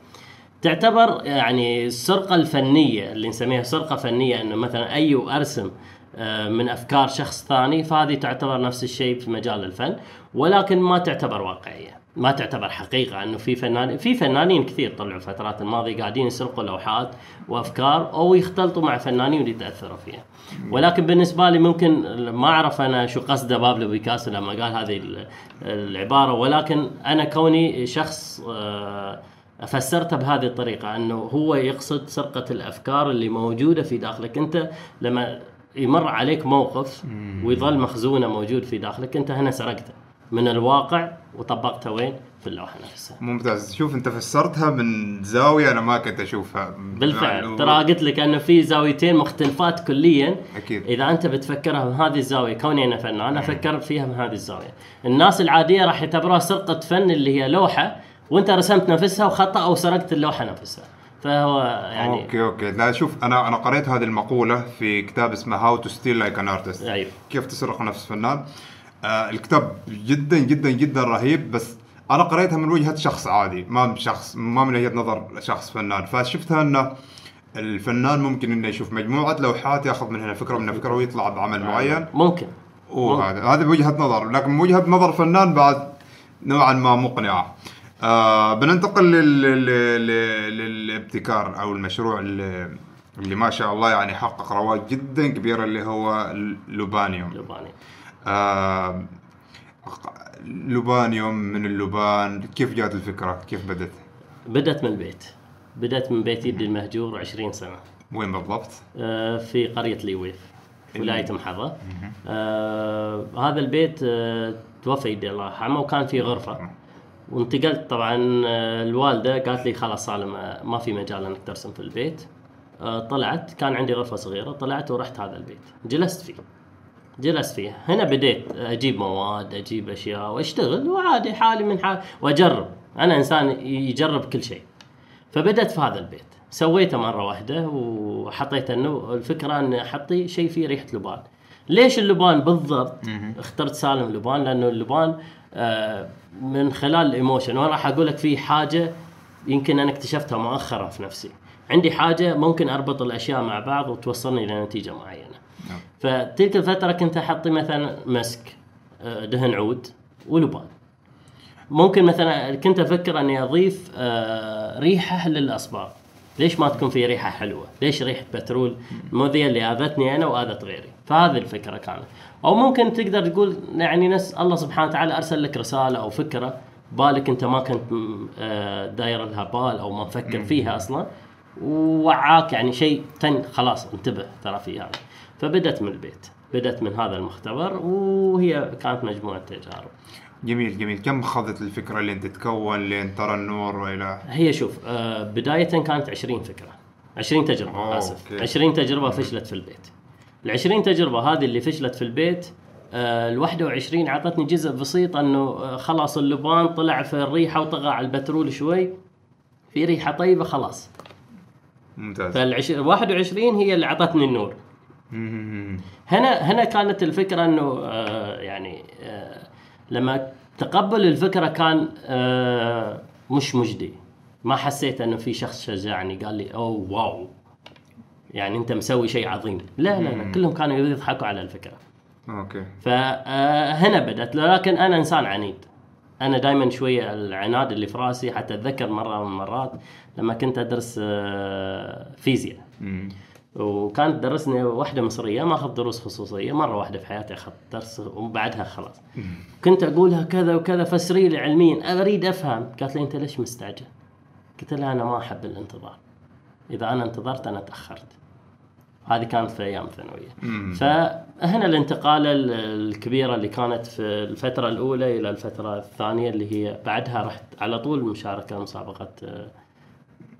تعتبر يعني السرقة الفنية اللي نسميها سرقة فنية إنه مثلا أي أرسم آه، من أفكار شخص ثاني فهذه تعتبر نفس الشيء في مجال الفن ولكن ما تعتبر واقعية. ما تعتبر حقيقة إنه في فنان في فنانين كثير طلعوا الفترات الماضية قاعدين يسرقوا لوحات وأفكار أو يختلطوا مع فنانين ويتاثروا فيها. ولكن بالنسبة لي ممكن ما أعرف أنا شو قصده بابلو بيكاسو لما قال هذه ال- العبارة ولكن أنا كوني شخص آه، فسرته بهذه الطريقة إنه هو يقصد سرقة الأفكار اللي موجودة في داخلك. أنت لما يمر عليك موقف ويظل مخزونه موجود في داخلك أنت هنا سرقته. من الواقع وطبقته وين؟ في اللوحة نفسها. ممتاز. شوف انت فسرتها من زاوية أنا ما كنت أشوفها. بالفعل. يعني ترى قلت لك أنه في زاويتين مختلفات كليا. أكيد. إذا أنت بتفكرها من هذه الزاوية كوني أنا فنان أفكر فيها من هذه الزاوية. الناس العادية راح يعتبروها سرقة فن اللي هي لوحة وأنت رسمت نفسها وخطأ أو سرقت اللوحة نفسها. فهو يعني okay okay. لا شوف أنا أنا قريت هذه المقولة في كتاب اسمه how to steal like an artist أيوه. كيف تسرق نفس فنان. آه الكتاب جدا جدا جدا رهيب بس أنا قريتها من وجهة شخص عادي ما من شخص ما من وجهة نظر شخص فنان. فشفتها إنه الفنان ممكن إنه يشوف مجموعة لوحات ياخذ من هنا فكرة من فكرة ويطلع بعمل معين. ممكن. وهذا هذا بوجهة نظر لكن من وجهة نظر فنان بعد نوعا ما مقنعة. آه بننتقل لل... لل... لل... للابتكار أو المشروع اللي اللي ما شاء الله يعني حقق رواج جدا كبيره اللي هو اللوبانيوم لباني لوبانيوم من اللوبان كيف جات الفكرة؟ كيف بدت بدأت من البيت. بدأت من بيت يدي المهجور 20 سنة. وين بالضبط؟ آه، في قرية ليويف ولاية محظة آه هذا البيت آه توفى يدي الله يرحمه وكان في غرفة. وانتقلت طبعا آه الوالدة قالت لي خلاص سالم آه، ما في مجال إنك ترسم في البيت. آه طلعت كان عندي غرفة صغيرة طلعت ورحت هذا البيت. جلست فيه. جلست فيه هنا بديت أجيب مواد أجيب أشياء وأشتغل. وعادي حالي من حال وأجرب. أنا إنسان يجرب كل شيء. فبدأت في هذا البيت. سويته مرة واحدة وحطيت إنه الفكرة إن أحطي شيء فيه ريحة لبان. ليش اللبان بالضبط اخترت سالم لبان؟ لأنه اللبان آه، من خلال الإيموشن. وأنا راح أقول لك في حاجة يمكن أنا اكتشفتها مؤخرا في نفسي. عندي حاجة ممكن أربط الأشياء مع بعض وتوصلني معينة. نعم. فتلك الفترة كنت أحطي مثلا مسك آه، دهن عود ولبان ممكن مثلا كنت أفكر أني أضيف آه، ريحة للاصباغ ليش ما تكون في ريحة حلوة؟ ليش ريحة بترول مو ذي اللي آذتني أنا وآذت غيري؟ فهذه الفكرة كانت. أو ممكن تقدر تقول يعني ناس الله سبحانه وتعالى أرسل لك رسالة أو فكرة بالك أنت ما كنت آه، داير لها بال أو ما مفكر فيها أصلا ووعاك يعني شيء تن خلاص انتبه ترى في هذا. فبدت من البيت، بدت من هذا المختبر وهي كانت مجموعة تجارب. جميل جميل كم خذت الفكرة لين تتكون لين ترى النور وإلى هي شوف آه بداية كانت 20 فكرة 20 تجربة أوه، آسف أوكي. 20 تجربة فشلت في البيت ال 20 تجربة هذه اللي فشلت في البيت آه ال 21 اعطتني جزء بسيط إنه آه خلاص اللبان طلع في الريحة وطغى على البترول شوي في ريحة طيبة خلاص ممتاز فال 21 هي اللي اعطتني النور. هنا هنا كانت الفكرة إنه آه يعني آه لما تقبل الفكرة كان آه مش مجدي. ما حسيت إنه في شخص شجعني. قال لي oh wow. يعني أنت مسوي شيء عظيم. لا لا لا كلهم كانوا يضحكوا على الفكرة. okay. فهنا بدأت. لكن أنا إنسان عنيد. أنا دائما شوية العناد اللي في رأسي. حتى أتذكر مرة من المرات لما كنت أدرس آه، فيزياء. وكانت تدرسني واحدة مصرية ما اخذت دروس خصوصية مرة واحدة في حياتي أخذت درس وبعدها خلاص. كنت أقولها كذا وكذا فسري لي علميا. أريد أفهم. قالت لي أنت ليش مستعجل؟ قلت لها أنا ما أحب الانتظار. إذا أنا انتظرت أنا تأخرت. هذه كانت في أيام ثانوية. فهنا الانتقالة ال- الكبيرة اللي كانت في الفترة الأولى إلى الفترة الثانية اللي هي بعدها رحت على طول مشاركة مسابقة آه،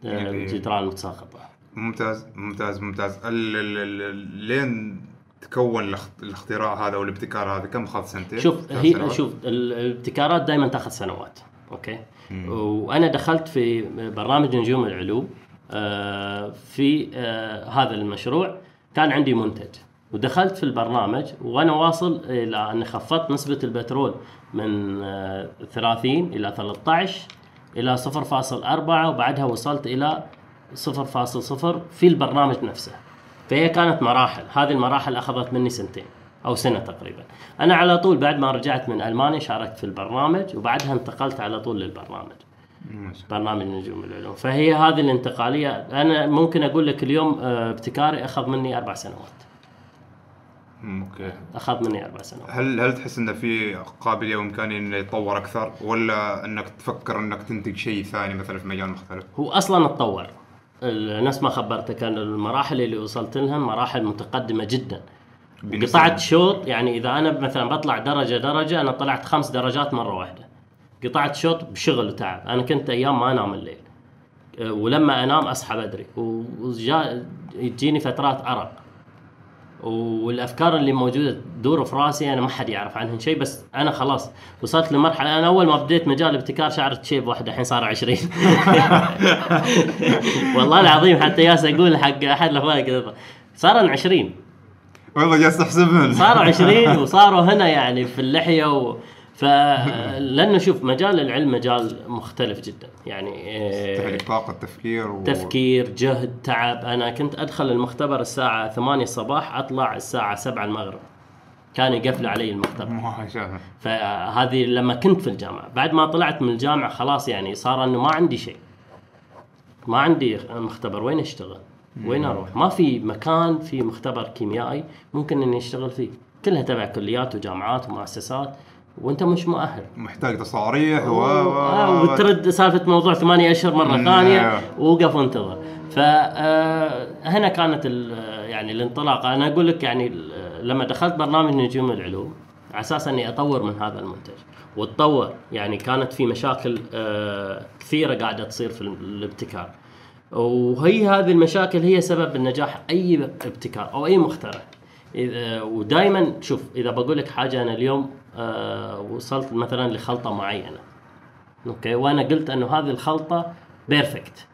آه،. الجدران المتساقطة. ممتاز ممتاز ممتاز. ال ال ال ال- لين تكون الاخت- الاختراع هذا والابتكار هذا كم خذ سنتين؟ شوف هي سنوات؟ شوف ال- الابتكارات دائما تاخذ سنوات أوكي؟ وأنا دخلت في برنامج نجوم العلوم آه، في آه، هذا المشروع. كان عندي منتج. ودخلت في البرنامج وأنا واصل إلى أن خفضت نسبة البترول من آه، 30 إلى 13 إلى 0.4 وبعدها وصلت إلى 0.0 في البرنامج نفسه. فهي كانت مراحل. هذه المراحل أخذت مني سنتين أو سنة تقريبا. أنا على طول بعد ما رجعت من ألمانيا شاركت في البرنامج وبعدها انتقلت على طول للبرنامج. برنامج نجوم العلوم. فهي هذه الانتقالية. أنا ممكن أقول لك اليوم آه، ابتكاري أخذ مني أربع سنوات. أوكي. أخذ مني أربع سنوات. هل هل تحس انه في قابلية وإمكانية إنه يتطور أكثر؟ ولا إنك تفكر إنك تنتج شيء ثاني مثلا في مجال مختلف؟ هو أصلا اتطور. ال- نفس ما خبرتك أن المراحل اللي وصلت لها مراحل متقدمة جدا. قطعت شوط يعني إذا أنا مثلا بطلع درجة درجة أنا طلعت خمس درجات مرة واحدة. قطعت شوط بشغل وتعب. أنا كنت أيام ما أنام الليل. أه، ولما أنام أصحى بدري. وجا تجيني فترات أرق. والأفكار اللي موجودة تدور في رأسي أنا ما حد يعرف عنهن شيء بس أنا خلاص وصلت لمرحلة أنا أول ما بديت مجال الابتكار شعرت شيب واحد الحين صار 20 *laughs* والله العظيم حتى ياس أقول حق أحد الأخوان كذا صار 20 والله جالس تحسبهم صاروا 20 *laughs* وصاروا هنا يعني في اللحية و... ف لأنه شوف مجال العلم مجال مختلف جدا. يعني آه، تحتاج طاقة تفكير و... تفكير جهد تعب. أنا كنت أدخل المختبر الساعة 8 الصباح أطلع الساعة 7 المغرب. كان يقفل علي المختبر. *laughs* ما شاء الله. فهذه لما كنت في الجامعة. بعد ما طلعت من الجامعة خلاص يعني صار إنه ما عندي شيء. ما عندي مختبر. وين أشتغل؟ وين أروح؟ ما في مكان في مختبر كيميائي ممكن إني أشتغل فيه. كلها تبع كليات وجامعات ومؤسسات. وانت مش مؤهل. محتاج تصاريح و... آه، وترد سالفة موضوع ثمانية أشهر مرة مم، ثانية. ووقف وانتظر. فهنا كانت ال- يعني الانطلاقه أنا أقول لك يعني ال- لما دخلت برنامج نجوم العلوم على أساس أني أطور من هذا المنتج. وتطور يعني كانت في مشاكل آه، كثيرة قاعدة تصير في الابتكار. وهي هذه المشاكل هي سبب النجاح أي ابتكار أو أي مخترع. ودائما شوف إذا بقول لك حاجة أنا اليوم آه، وصلت مثلا لخلطة معينة. أوكي؟ وأنا قلت إنه هذه الخلطة perfect.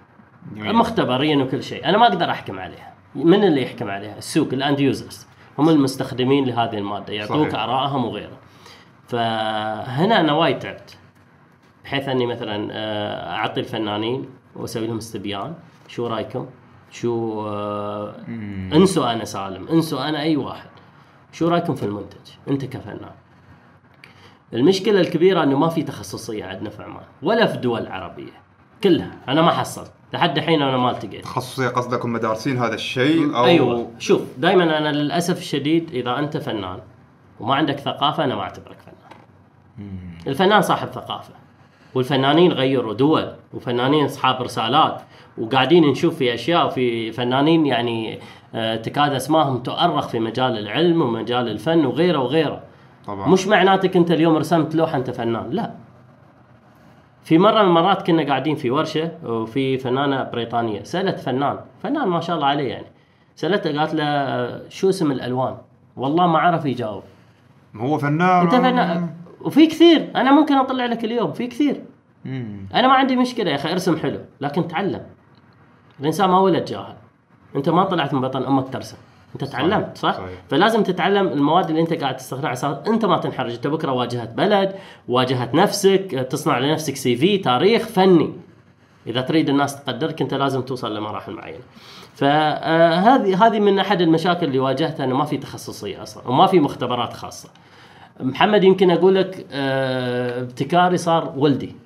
مختبريا وكل شيء. أنا ما أقدر أحكم عليها. من اللي يحكم عليها؟ السوق ال end users هم المستخدمين لهذه المادة. يعطوك. آرائهم وغيره. فهنا أنا وايد تعبت. بحيث أني مثلا آه، أعطي الفنانين وأسوي لهم استبيان. شو رأيكم؟ شو آه، انسوا أنا سالم. انسوا أنا أي واحد. شو رأيكم في المنتج؟ أنت كفنان. المشكلة الكبيرة إنه ما في تخصصية عندنا في عمان ولا في دول عربية كلها. أنا ما حصلت. لحد الحين أنا ما التقيت. تخصصية قصدك هم دارسين هذا الشيء أو أيوه. شوف دائما أنا للأسف الشديد إذا أنت فنان وما عندك ثقافة أنا ما أعتبرك فنان. الفنان صاحب ثقافة والفنانين غيروا دول وفنانين أصحاب رسالات وقاعدين نشوف في أشياء وفي فنانين يعني آه، تكاد اسمائهم تؤرخ في مجال العلم ومجال الفن وغيره وغيره. طبعا. مش معناتك انت اليوم رسمت لوحة انت فنان لا. في مرة من المرات كنا قاعدين في ورشة وفي فنانة بريطانية سألت فنان فنان ما شاء الله عليه يعني. سالته قالت له آه، شو اسم الألوان؟ والله ما عرف يجاوب. هو فنان انت فنان؟ وفي كثير. أنا ممكن أطلع لك اليوم في كثير. مم. أنا ما عندي مشكلة يا أخي ارسم حلو لكن تعلم. الإنسان ما ولد جاهل. أنت ما طلعت من بطن أمك ترسم. انت تعلمت صح؟ صحيح. فلازم تتعلم المواد اللي انت قاعد تستخدمها أساس انت ما تنحرج. انت بكره واجهت بلد واجهت نفسك تصنع لنفسك سي في تاريخ فني. إذا تريد الناس تقدرك انت لازم توصل لمراحل معينة. فهذه هذه من أحد المشاكل اللي واجهتها إنه ما في تخصصية أصلا وما في مختبرات خاصة. محمد يمكن أقول لك آه، ابتكاري صار ولدي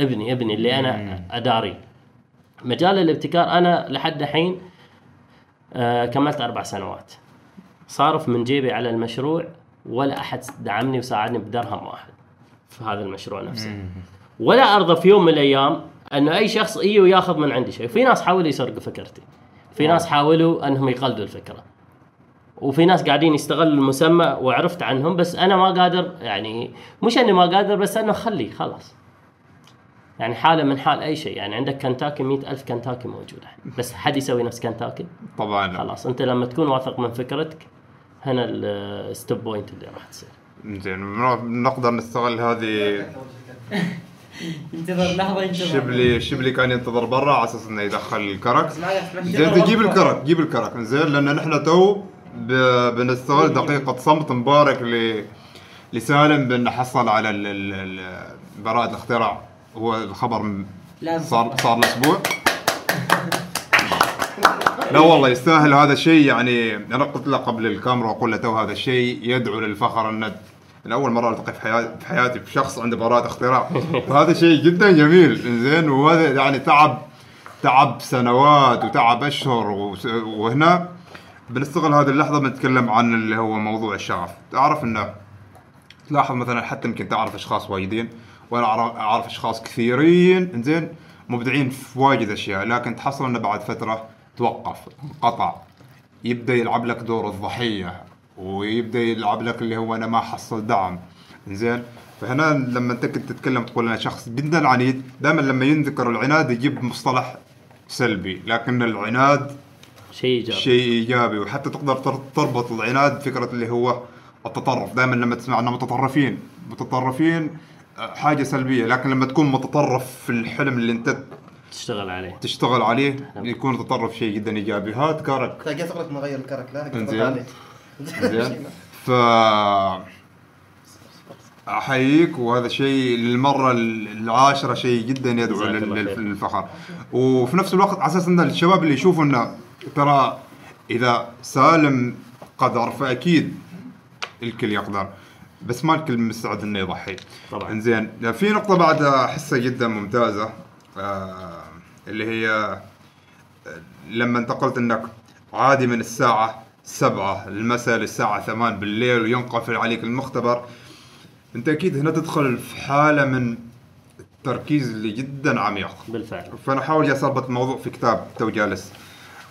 ابني ابني اللي أنا اداريه مجال الابتكار أنا لحد الحين آه، كملت أربع سنوات. صارف من جيبي على المشروع ولا أحد دعمني وساعدني بدرهم واحد في هذا المشروع نفسه. ولا أرضى في يوم من الأيام انه أي شخص يجي وياخذ من عندي شيء. في ناس حاولوا يسرقوا فكرتي. في ناس حاولوا أنهم يقلدوا الفكرة. وفي ناس قاعدين يستغلوا المسمى وعرفت عنهم بس أنا ما قادر يعني مش أني ما قادر بس أنه خلي خلاص. يعني حاله من حال أي شيء. يعني عندك كنتاكي مئة ألف كنتاكي موجودة. بس حد يسوي نفس كنتاكي؟ طبعا. لا. خلاص أنت لما تكون واثق من فكرتك هنا ال stop point اللي راح تصير. زين نقدر نستغل هذه. انتظر لحظة انتظر. شبلي شبلي كان ينتظر برا على أساس إنه يدخل الكرك. زين وقفة. الكرك جيب الكرك. زين لأن نحن تو ب- بنستغل دقيقة صمت مبارك ل لسالم بان حصل على ال- ال- ال- براءة الاختراع. هو الخبر. صار صار له أسبوع لا والله يستاهل هذا الشيء. يعني أنا قلت له قبل الكاميرا واقول له تو هذا الشيء يدعو للفخر أن أول مرة ألتقي في حياتي في حياتي بشخص عنده براءة اختراع. *laughs* وهذا شيء جدا جميل. زين وهذا يعني تعب تعب سنوات وتعب أشهر وهنا بنستغل هذه اللحظة بنتكلم عن اللي هو موضوع الشغف. تعرف إنه تلاحظ مثلا حتى يمكن تعرف أشخاص وايدين. وأنا أعرف أشخاص كثيرين إنزين مبدعين في واجد أشياء لكن تحصل إنه بعد فترة توقف انقطع. يبدأ يلعب لك دور الضحية ويبدأ يلعب لك اللي هو أنا ما حصل دعم. زين فهنا لما أنت كنت تتكلم تقول أنا شخص جدا عنيد دائما لما ينذكر العناد يجيب مصطلح سلبي لكن العناد شيء إيجابي. شيء إيجابي وحتى تقدر تر- تربط العناد فكره اللي هو التطرف. دائما لما تسمع انه متطرفين متطرفين حاجة سلبية لكن لما تكون متطرف في الحلم اللي انت تشتغل عليه. تشتغل عليه يكون التطرف شيء جدا إيجابي. هذا كارك. تلاقي لك نغير الكرك لا. عليه. زين. *laughs* ف أحييك وهذا شيء للمرة العاشرة شيء جدا يدعو. للفخر. وفي نفس الوقت على أساس إن الشباب اللي يشوفوا إنه ترى إذا سالم قدر فاكيد الكل يقدر. بس ما الكل مستعد إنه يضحي. طبعاً. إنزين في نقطة بعد أحسها جدا ممتازة آه اللي هي آه، لما انتقلت إنك عادي من الساعة سبعة المساء للساعة ثمان بالليل وينقفل عليك المختبر أنت أكيد هنا تدخل في حالة من التركيز اللي جدا عميق. بالفعل. فأنا احاول أربط الموضوع في كتاب تو جالس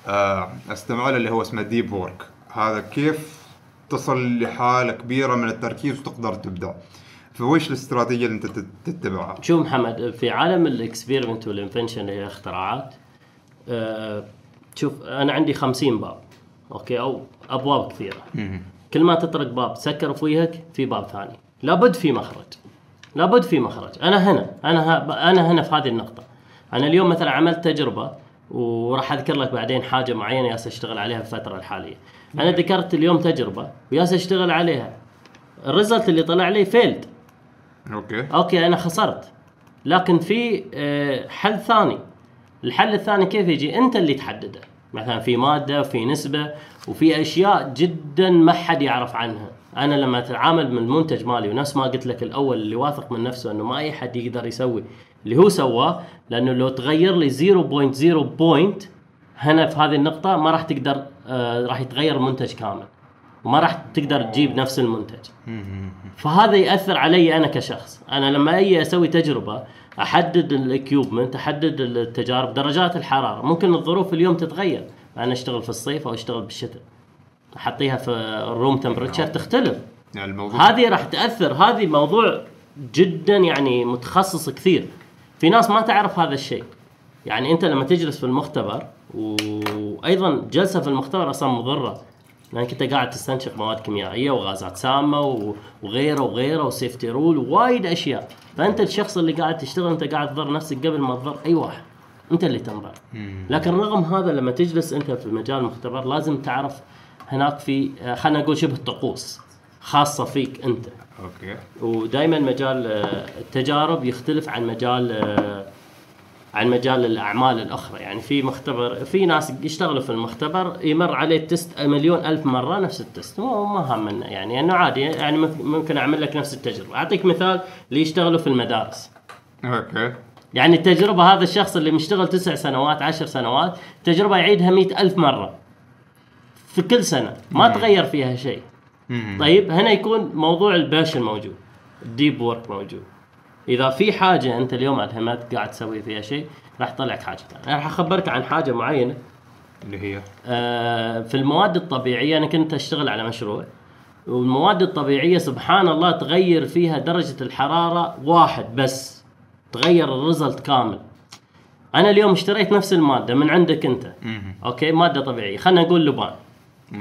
آه، أستمع له اللي هو اسمه deep work هذا كيف تصل لحالة كبيرة من التركيز وتقدر تبدع فأيش الاستراتيجية اللي انت تت- تتبعها؟ شوف محمد في عالم ال experiment وال invention اللي هي اختراعات آه، شوف أنا عندي 50 باب okay؟ أو أبواب كثيرة. كل ما تطرق باب تسكر في وجهك في باب ثاني. لابد في مخرج. لابد في مخرج. أنا هنا أنا ها أنا هنا في هذه النقطة. أنا اليوم مثلا عملت تجربة وراح أذكر لك بعدين حاجة معينة يالس أشتغل عليها في الفترة الحالية. أنا ذكرت اليوم تجربة ويالس اشتغل عليها. ال result اللي طلع لي failed okay. okay أنا خسرت. لكن في آه، حل ثاني. الحل الثاني كيف يجي؟ أنت اللي تحدده. مثلا في مادة وفي نسبة وفي أشياء جدا ما حد يعرف عنها. أنا لما أتعامل من المنتج مالي ونفس ما قلت لك الأول اللي واثق من نفسه إنه ما أي حد يقدر يسوي اللي هو سواه لأنه لو تغير لي 0.0 point هنا في هذه النقطة ما راح تقدر راح يتغير المنتج كامل. وما راح تقدر تجيب نفس المنتج. فهذا يأثر علي أنا كشخص. أنا لما أجي أسوي تجربة أحدد ال equipment أحدد التجارب درجات الحرارة. ممكن الظروف اليوم تتغير. أنا أشتغل في الصيف أو أشتغل بالشتاء. أحطيها في ال room temperature تختلف. يعني الموضوع هذه راح تأثر. هذه موضوع جدا يعني متخصص كثير. في ناس ما تعرف هذا الشيء. يعني انت لما تجلس في المختبر وأيضا جلسة في المختبر أصلا مضرة لأنك أنت قاعد تستنشق مواد كيميائية وغازات سامة وغيره وغيره و safety rule ووايد أشياء. فأنت الشخص اللي قاعد تشتغل أنت قاعد تضر نفسك قبل ما تضر أي واحد. أنت اللي تنضر. لكن رغم هذا لما تجلس أنت في مجال المختبر لازم تعرف هناك في خلينا نقول شبه طقوس خاصة فيك أنت. okay. ودائما مجال آه، التجارب يختلف عن مجال آه، عن مجال الأعمال الأخرى. يعني في مختبر في ناس يشتغلوا في المختبر يمر عليه ال test مليون ألف مرة نفس ال test. ما همنا يعني أنه عادي يعني ممكن- أعمل لك نفس التجربة. أعطيك مثال اللي يشتغلوا في المدارس. okay. يعني التجربة هذا الشخص اللي مشتغل تسع سنوات عشر سنوات تجربة يعيدها مئة ألف مرة في كل سنة. ما تغير فيها شيء. طيب هنا يكون موضوع ال passion موجود ال deep work موجود. إذا في حاجة أنت اليوم ألهمت قاعد تسوي فيها شيء راح تطلعك حاجة ثانية. أنا راح أخبرك عن حاجة معينة. اللي هي؟ آه، في المواد الطبيعية أنا كنت أشتغل على مشروع والمواد الطبيعية سبحان الله تغير فيها درجة الحرارة واحد بس تغير ال result كامل. أنا اليوم اشتريت نفس المادة من عندك أنت. okay مادة طبيعية. خلينا نقول لبان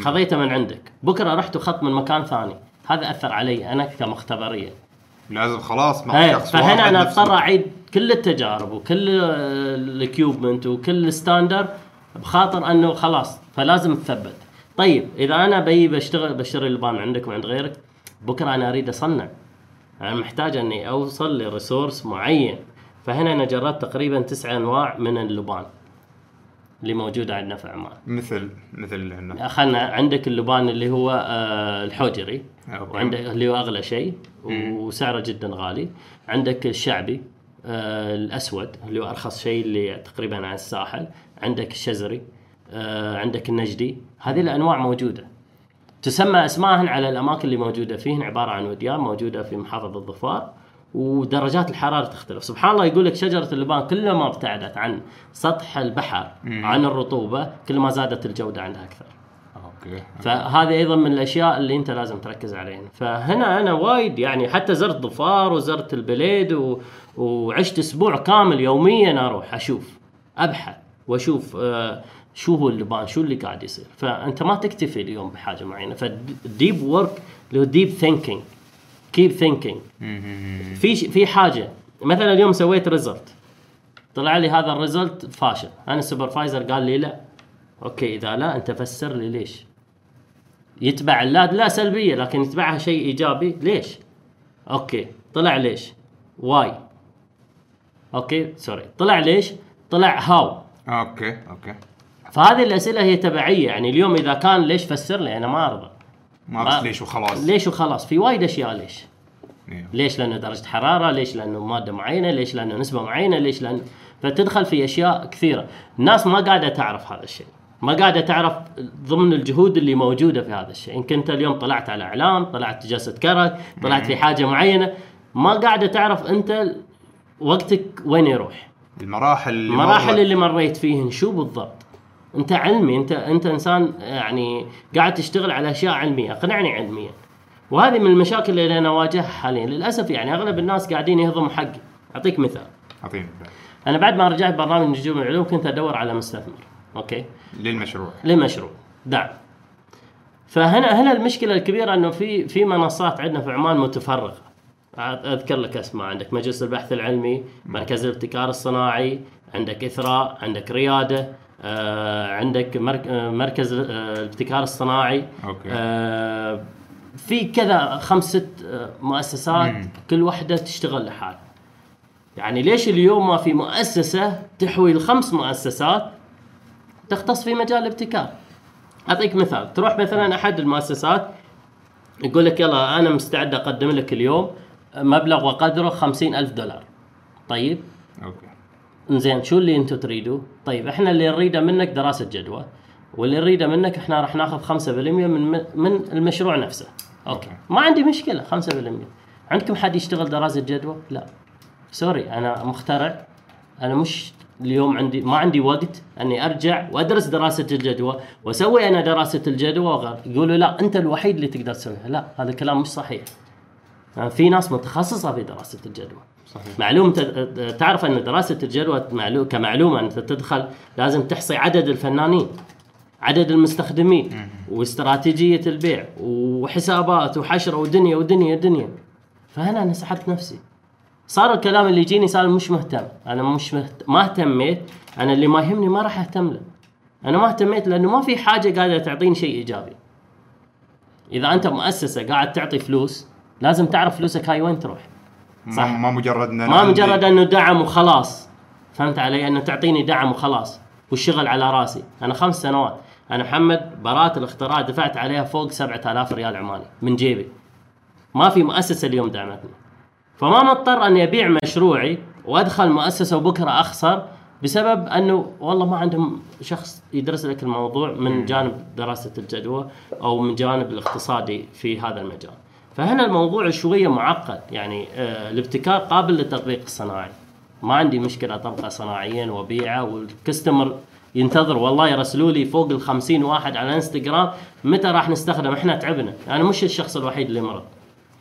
خذيتها من عندك. بكرة رحت وخذت من مكان ثاني. هذا أثر علي أنا كمختبرية. لازم خلاص مع شخص فهنا أنا أضطر أعيد كل التجارب وكل ال equipment وكل ال standard بخاطر إنه خلاص فلازم تثبت. طيب إذا أنا بي بشتغل بشتري اللبان عندك وعند غيرك بكرة أنا أريد أصنع. أنا محتاج إني أوصل ل resource معين. فهنا أنا جربت تقريبا تسع أنواع من اللبان اللي موجوده عندنا في عمان مثل مثل هنا خلنا عندك اللبان اللي هو آه، الحوجري. okay. وعندك اللي هو أغلى شيء وسعره جدا غالي. عندك الشعبي آه، الأسود اللي هو أرخص شيء اللي تقريبا على الساحل. عندك الشزري آه، عندك النجدي. هذه الأنواع موجودة. تسمى اسماءهن على الأماكن اللي موجودة فيهن عبارة عن وديان موجودة في محافظة الظفار. ودرجات الحرارة تختلف. سبحان الله يقول لك شجرة اللبان كلما ابتعدت عن سطح البحر عن الرطوبة كل ما زادت الجودة عندها أكثر. okay. فهذه أيضا من الأشياء اللي أنت لازم تركز عليها. فهنا أنا وايد يعني حتى زرت ظفار وزرت البليد و... وعشت أسبوع كامل يوميا أروح أشوف أبحث وأشوف آه شو هو اللبان شو اللي قاعد يصير. فأنت ما تكتفي اليوم بحاجة معينة. فال deep work اللي هو deep thinking. keep thinking في في حاجة. مثلا اليوم سويت result طلع لي هذا ال result فاشل. أنا ال supervisor قال لي لا. okay إذا لا أنت فسر لي ليش. يتبع لا لا سلبية لكن يتبعها شيء إيجابي. ليش؟ okay طلع ليش؟ why okay sorry طلع ليش؟ طلع how okay okay. فهذه الأسئلة هي تبعية. يعني اليوم إذا كان ليش فسر لي؟ أنا ما ارضى ما بس ليش وخلاص. ليش وخلاص؟ في وايد أشياء ليش؟ إيه. ليش لأنه درجة حرارة؟ ليش لأنه مادة معينة؟ ليش لأنه نسبة معينة؟ ليش لأن فتدخل في أشياء كثيرة. الناس ما قاعدة تعرف هذا الشيء. ما قاعدة تعرف ضمن الجهود اللي موجودة في هذا الشيء. يمكن انت اليوم طلعت على إعلام طلعت جلسة كرك طلعت في حاجة معينة ما قاعدة تعرف أنت وقتك وين يروح. المراحل اللي المراحل مرت- اللي مريت فيهن شو بالضبط؟ انت علمي انت انت انسان يعني قاعد تشتغل على أشياء علمية. اقنعني علميا. وهذه من المشاكل اللي أنا اواجهها حاليا. للأسف يعني أغلب الناس قاعدين يهضموا حقي أعطيك مثال. أعطيني أنا بعد ما رجعت برنامج نجوم العلوم كنت أدور على مستثمر. أوكي؟ للمشروع. لمشروع دعم فهنا هنا المشكلة الكبيرة إنه في في منصات عندنا في عمان متفرغه أذكر لك اسماء عندك مجلس البحث العلمي مركز الابتكار الصناعي عندك إثراء عندك ريادة. عندك مرك- آه، مركز آه، الابتكار الصناعي. أوكي. آه، في كذا خمس ست آه، مؤسسات كل واحدة تشتغل لحالها. يعني ليش اليوم ما في مؤسسة تحوي الخمس مؤسسات تختص في مجال الابتكار؟ أعطيك مثال. تروح مثلا أحد المؤسسات يقول لك يلا أنا مستعد أقدم لك اليوم مبلغ وقدره خمسين ألف دولار. طيب؟ okay. زين شو اللي أنتم تريدوا؟ طيب إحنا اللي نريده منك دراسة جدوى واللي نريده منك إحنا راح ناخذ 5% من من المشروع نفسه. okay. ما عندي مشكلة 5% عندكم حد يشتغل دراسة جدوى؟ لا. sorry أنا مخترع. أنا مش اليوم عندي ما عندي وقت أني أرجع وأدرس دراسة الجدوى وأسوي أنا دراسة الجدوى وغير يقولوا لا أنت الوحيد اللي تقدر تسويها. لا هذا الكلام مش صحيح. في ناس متخصصة في دراسة الجدوى. صحيح. معلوم تعرف أن دراسة الجدوى معلو- كمعلومة انت تدخل لازم تحصي عدد الفنانين عدد المستخدمين واستراتيجية البيع وحسابات وحشرة ودنيا ودنيا دنيا فهنا أنا سحبت نفسي. صار الكلام اللي يجيني صار مش مهتم. أنا مش مهت... ما اهتميت. أنا اللي ما يهمني ما راح أهتم له. أنا ما اهتميت لأنه ما في حاجة قاعدة تعطيني شيء إيجابي. إذا أنت مؤسسة قاعد تعطي فلوس لازم تعرف فلوسك هاي وين تروح. ما, ما مجرد ان ما مجرد أنه دعم وخلاص. فهمت علي؟ أنه تعطيني دعم وخلاص والشغل على راسي. أنا خمس سنوات. أنا محمد براءة الاختراع دفعت عليها فوق 7000 ريال عماني من جيبي. ما في مؤسسة اليوم دعمتني. فما مضطر أني أبيع مشروعي وأدخل مؤسسة وبكرة أخسر بسبب أنه والله ما عندهم شخص يدرس لك الموضوع من جانب دراسة الجدوى أو من جانب الاقتصادي في هذا المجال. فهنا الموضوع شوية معقد. يعني آه الابتكار قابل للتطبيق الصناعي. ما عندي مشكلة اطبقه صناعيا وأبيعه والكستمر ينتظر. والله يرسلوا لي فوق ال 50 واحد على إنستغرام متى راح نستخدم؟ إحنا تعبنا. أنا مش الشخص الوحيد اللي مرض.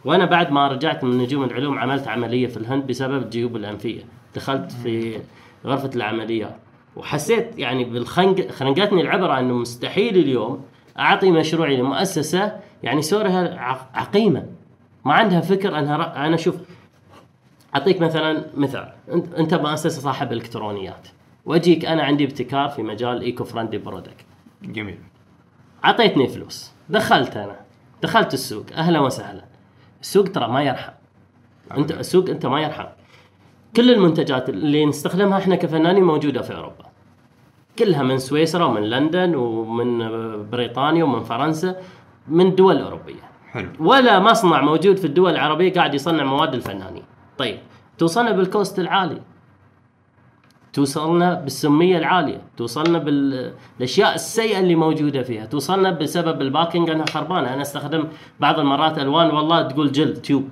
وأنا بعد ما رجعت من نجوم العلوم عملت عملية في الهند بسبب الجيوب الأنفية. دخلت في غرفة العمليات وحسيت يعني بالخنق خنقتني العبرة إنه مستحيل اليوم أعطي مشروعي لمؤسسة يعني سورها ع- عقيمة. ما عندها فكر أنها ر- أنا شوف أعطيك مثلا مثال. أنت مؤسسة صاحب إلكترونيات. وأجيك أنا عندي ابتكار في مجال إيكو فرندلي برودكت. جميل. أعطيتني فلوس. دخلت أنا. دخلت السوق. أهلا وسهلا. السوق ترى ما يرحم. أنت السوق أنت ما يرحم. كل المنتجات اللي نستخدمها إحنا كفنانين موجودة في أوروبا. كلها من سويسرا ومن لندن ومن بريطانيا ومن فرنسا. من دول أوروبية. حلو. ولا مصنع موجود في الدول العربية قاعد يصنع مواد الفنانين. طيب توصلنا بال cost العالي. توصلنا بالسمية العالية. توصلنا بالاشياء السيئة اللي موجودة فيها. توصلنا بسبب ال packing انها خربانه أنا أستخدم بعض المرات ألوان والله تقول جلد tube.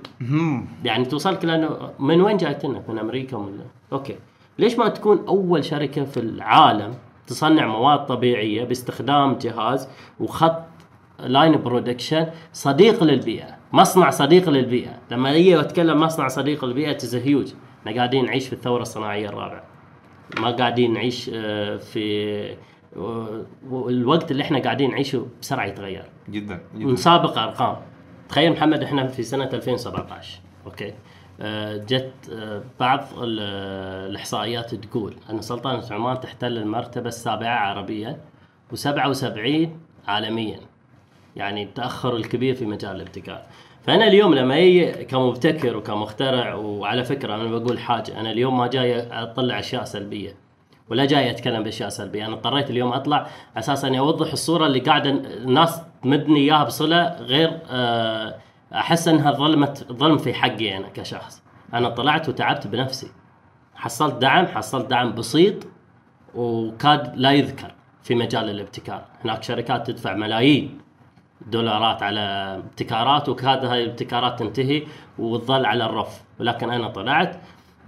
يعني توصلك لأنه من وين جايتنا من أمريكا ولا okay. ليش ما تكون أول شركة في العالم تصنع مواد طبيعية باستخدام جهاز وخط line production صديق للبيئة مصنع صديق للبيئة. لما أجي اتكلم مصنع صديق للبيئة تز هيوج إحنا قاعدين نعيش في الثورة الصناعية الرابعة. ما قاعدين نعيش آه، في آه، الوقت اللي إحنا قاعدين نعيشه بسرعة يتغير. جدا جدا. ونسابق أرقام. تخيل محمد إحنا في سنة 2017 أوكي؟ آه، جت بعض ال- الإحصائيات تقول أن سلطنة عمان تحتل المرتبة السابعة عربيا و77 عالميا. يعني التأخر الكبير في مجال الابتكار. فأنا اليوم لما أجي كمبتكر وكمخترع وعلى فكرة أنا بقول حاجة أنا اليوم ما جاي أطلع أشياء سلبية ولا جاي أتكلم بأشياء سلبية. أنا اضطريت اليوم أطلع أساسا أني أوضح الصورة اللي قاعدة الناس تمدني إياها بصلة غير آه، أحس أنها ظلمت ظلم في حقي أنا كشخص. أنا طلعت وتعبت بنفسي. حصلت دعم حصلت دعم بسيط وكاد لا يذكر في مجال الابتكار. هناك شركات تدفع ملايين. دولارات على ابتكارات وكاد هاي الابتكارات تنتهي وتظل على الرف. ولكن أنا طلعت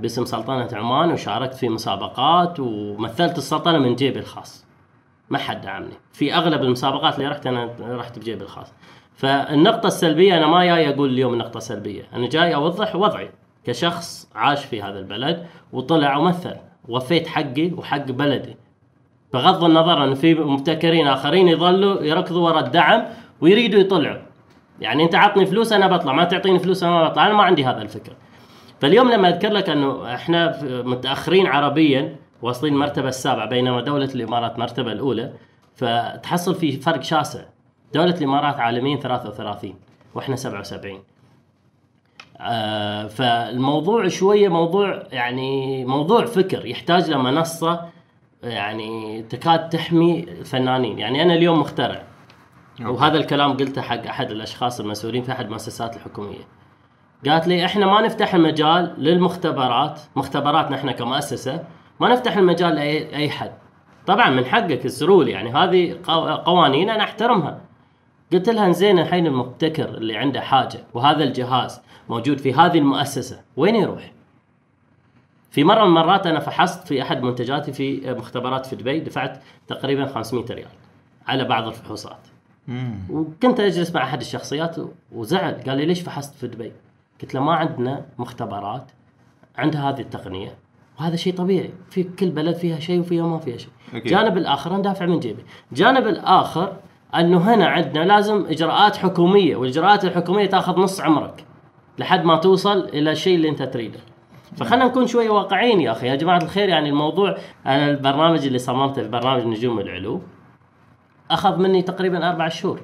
باسم سلطنة عمان وشاركت في مسابقات ومثلت السلطنة من جيبي الخاص. ما حد دعمني. في أغلب المسابقات اللي رحت أنا رحت بجيبي الخاص. فالنقطة السلبية أنا ما جاي أقول اليوم نقطة سلبية. أنا جاي أوضح وضعي كشخص عاش في هذا البلد وطلع ومثل. وفيت حقي وحق بلدي. بغض النظر أن في مبتكرين آخرين يظلوا يركضوا ورا الدعم ويريدوا يطلعوا. يعني انت عطني فلوس أنا بطلع ما تعطيني فلوس أنا ما بطلع. أنا ما عندي هذا الفكر. فاليوم لما أذكر لك أنه إحنا متأخرين عربيا واصلين المرتبة السابعة بينما دولة الإمارات المرتبه الأولى فتحصل في فرق شاسع. دولة الإمارات عالميا 33 وإحنا 77 آه فالموضوع شوية موضوع يعني موضوع فكر يحتاج لمنصه يعني تكاد تحمي الفنانين يعني أنا اليوم مخترع. وهذا الكلام قلته حق أحد الأشخاص المسؤولين في أحد المؤسسات الحكومية. قالت لي إحنا ما نفتح المجال للمختبرات مختبراتنا إحنا كمؤسسة ما نفتح المجال لأي أي حد. طبعا من حقك السرول يعني. هذه قو- قوانين أنا أحترمها. قلت لها زين الحين المبتكر اللي عنده حاجة وهذا الجهاز موجود في هذه المؤسسة وين يروح؟ في مرة من المرات أنا فحصت في أحد منتجاتي في مختبرات في دبي دفعت تقريبا 500 ريال على بعض الفحوصات. وكنت أجلس مع أحد الشخصيات وزعل قال لي ليش فحصت في دبي؟ قلت له ما عندنا مختبرات عندها هذه التقنية وهذا شيء طبيعي في كل بلد فيها شيء وفيها ما فيها شيء أكيد. جانب الآخر أنا دافع من جيبي جانب الآخر أنه هنا عندنا لازم إجراءات حكومية والإجراءات الحكومية تأخذ نص عمرك لحد ما توصل إلى الشيء اللي أنت تريده فخلنا نكون شوية واقعيين يا أخي يا جماعة الخير يعني الموضوع أنا البرنامج اللي صممته في برنامج نجوم العلو أخذ مني تقريبا أربع شهور.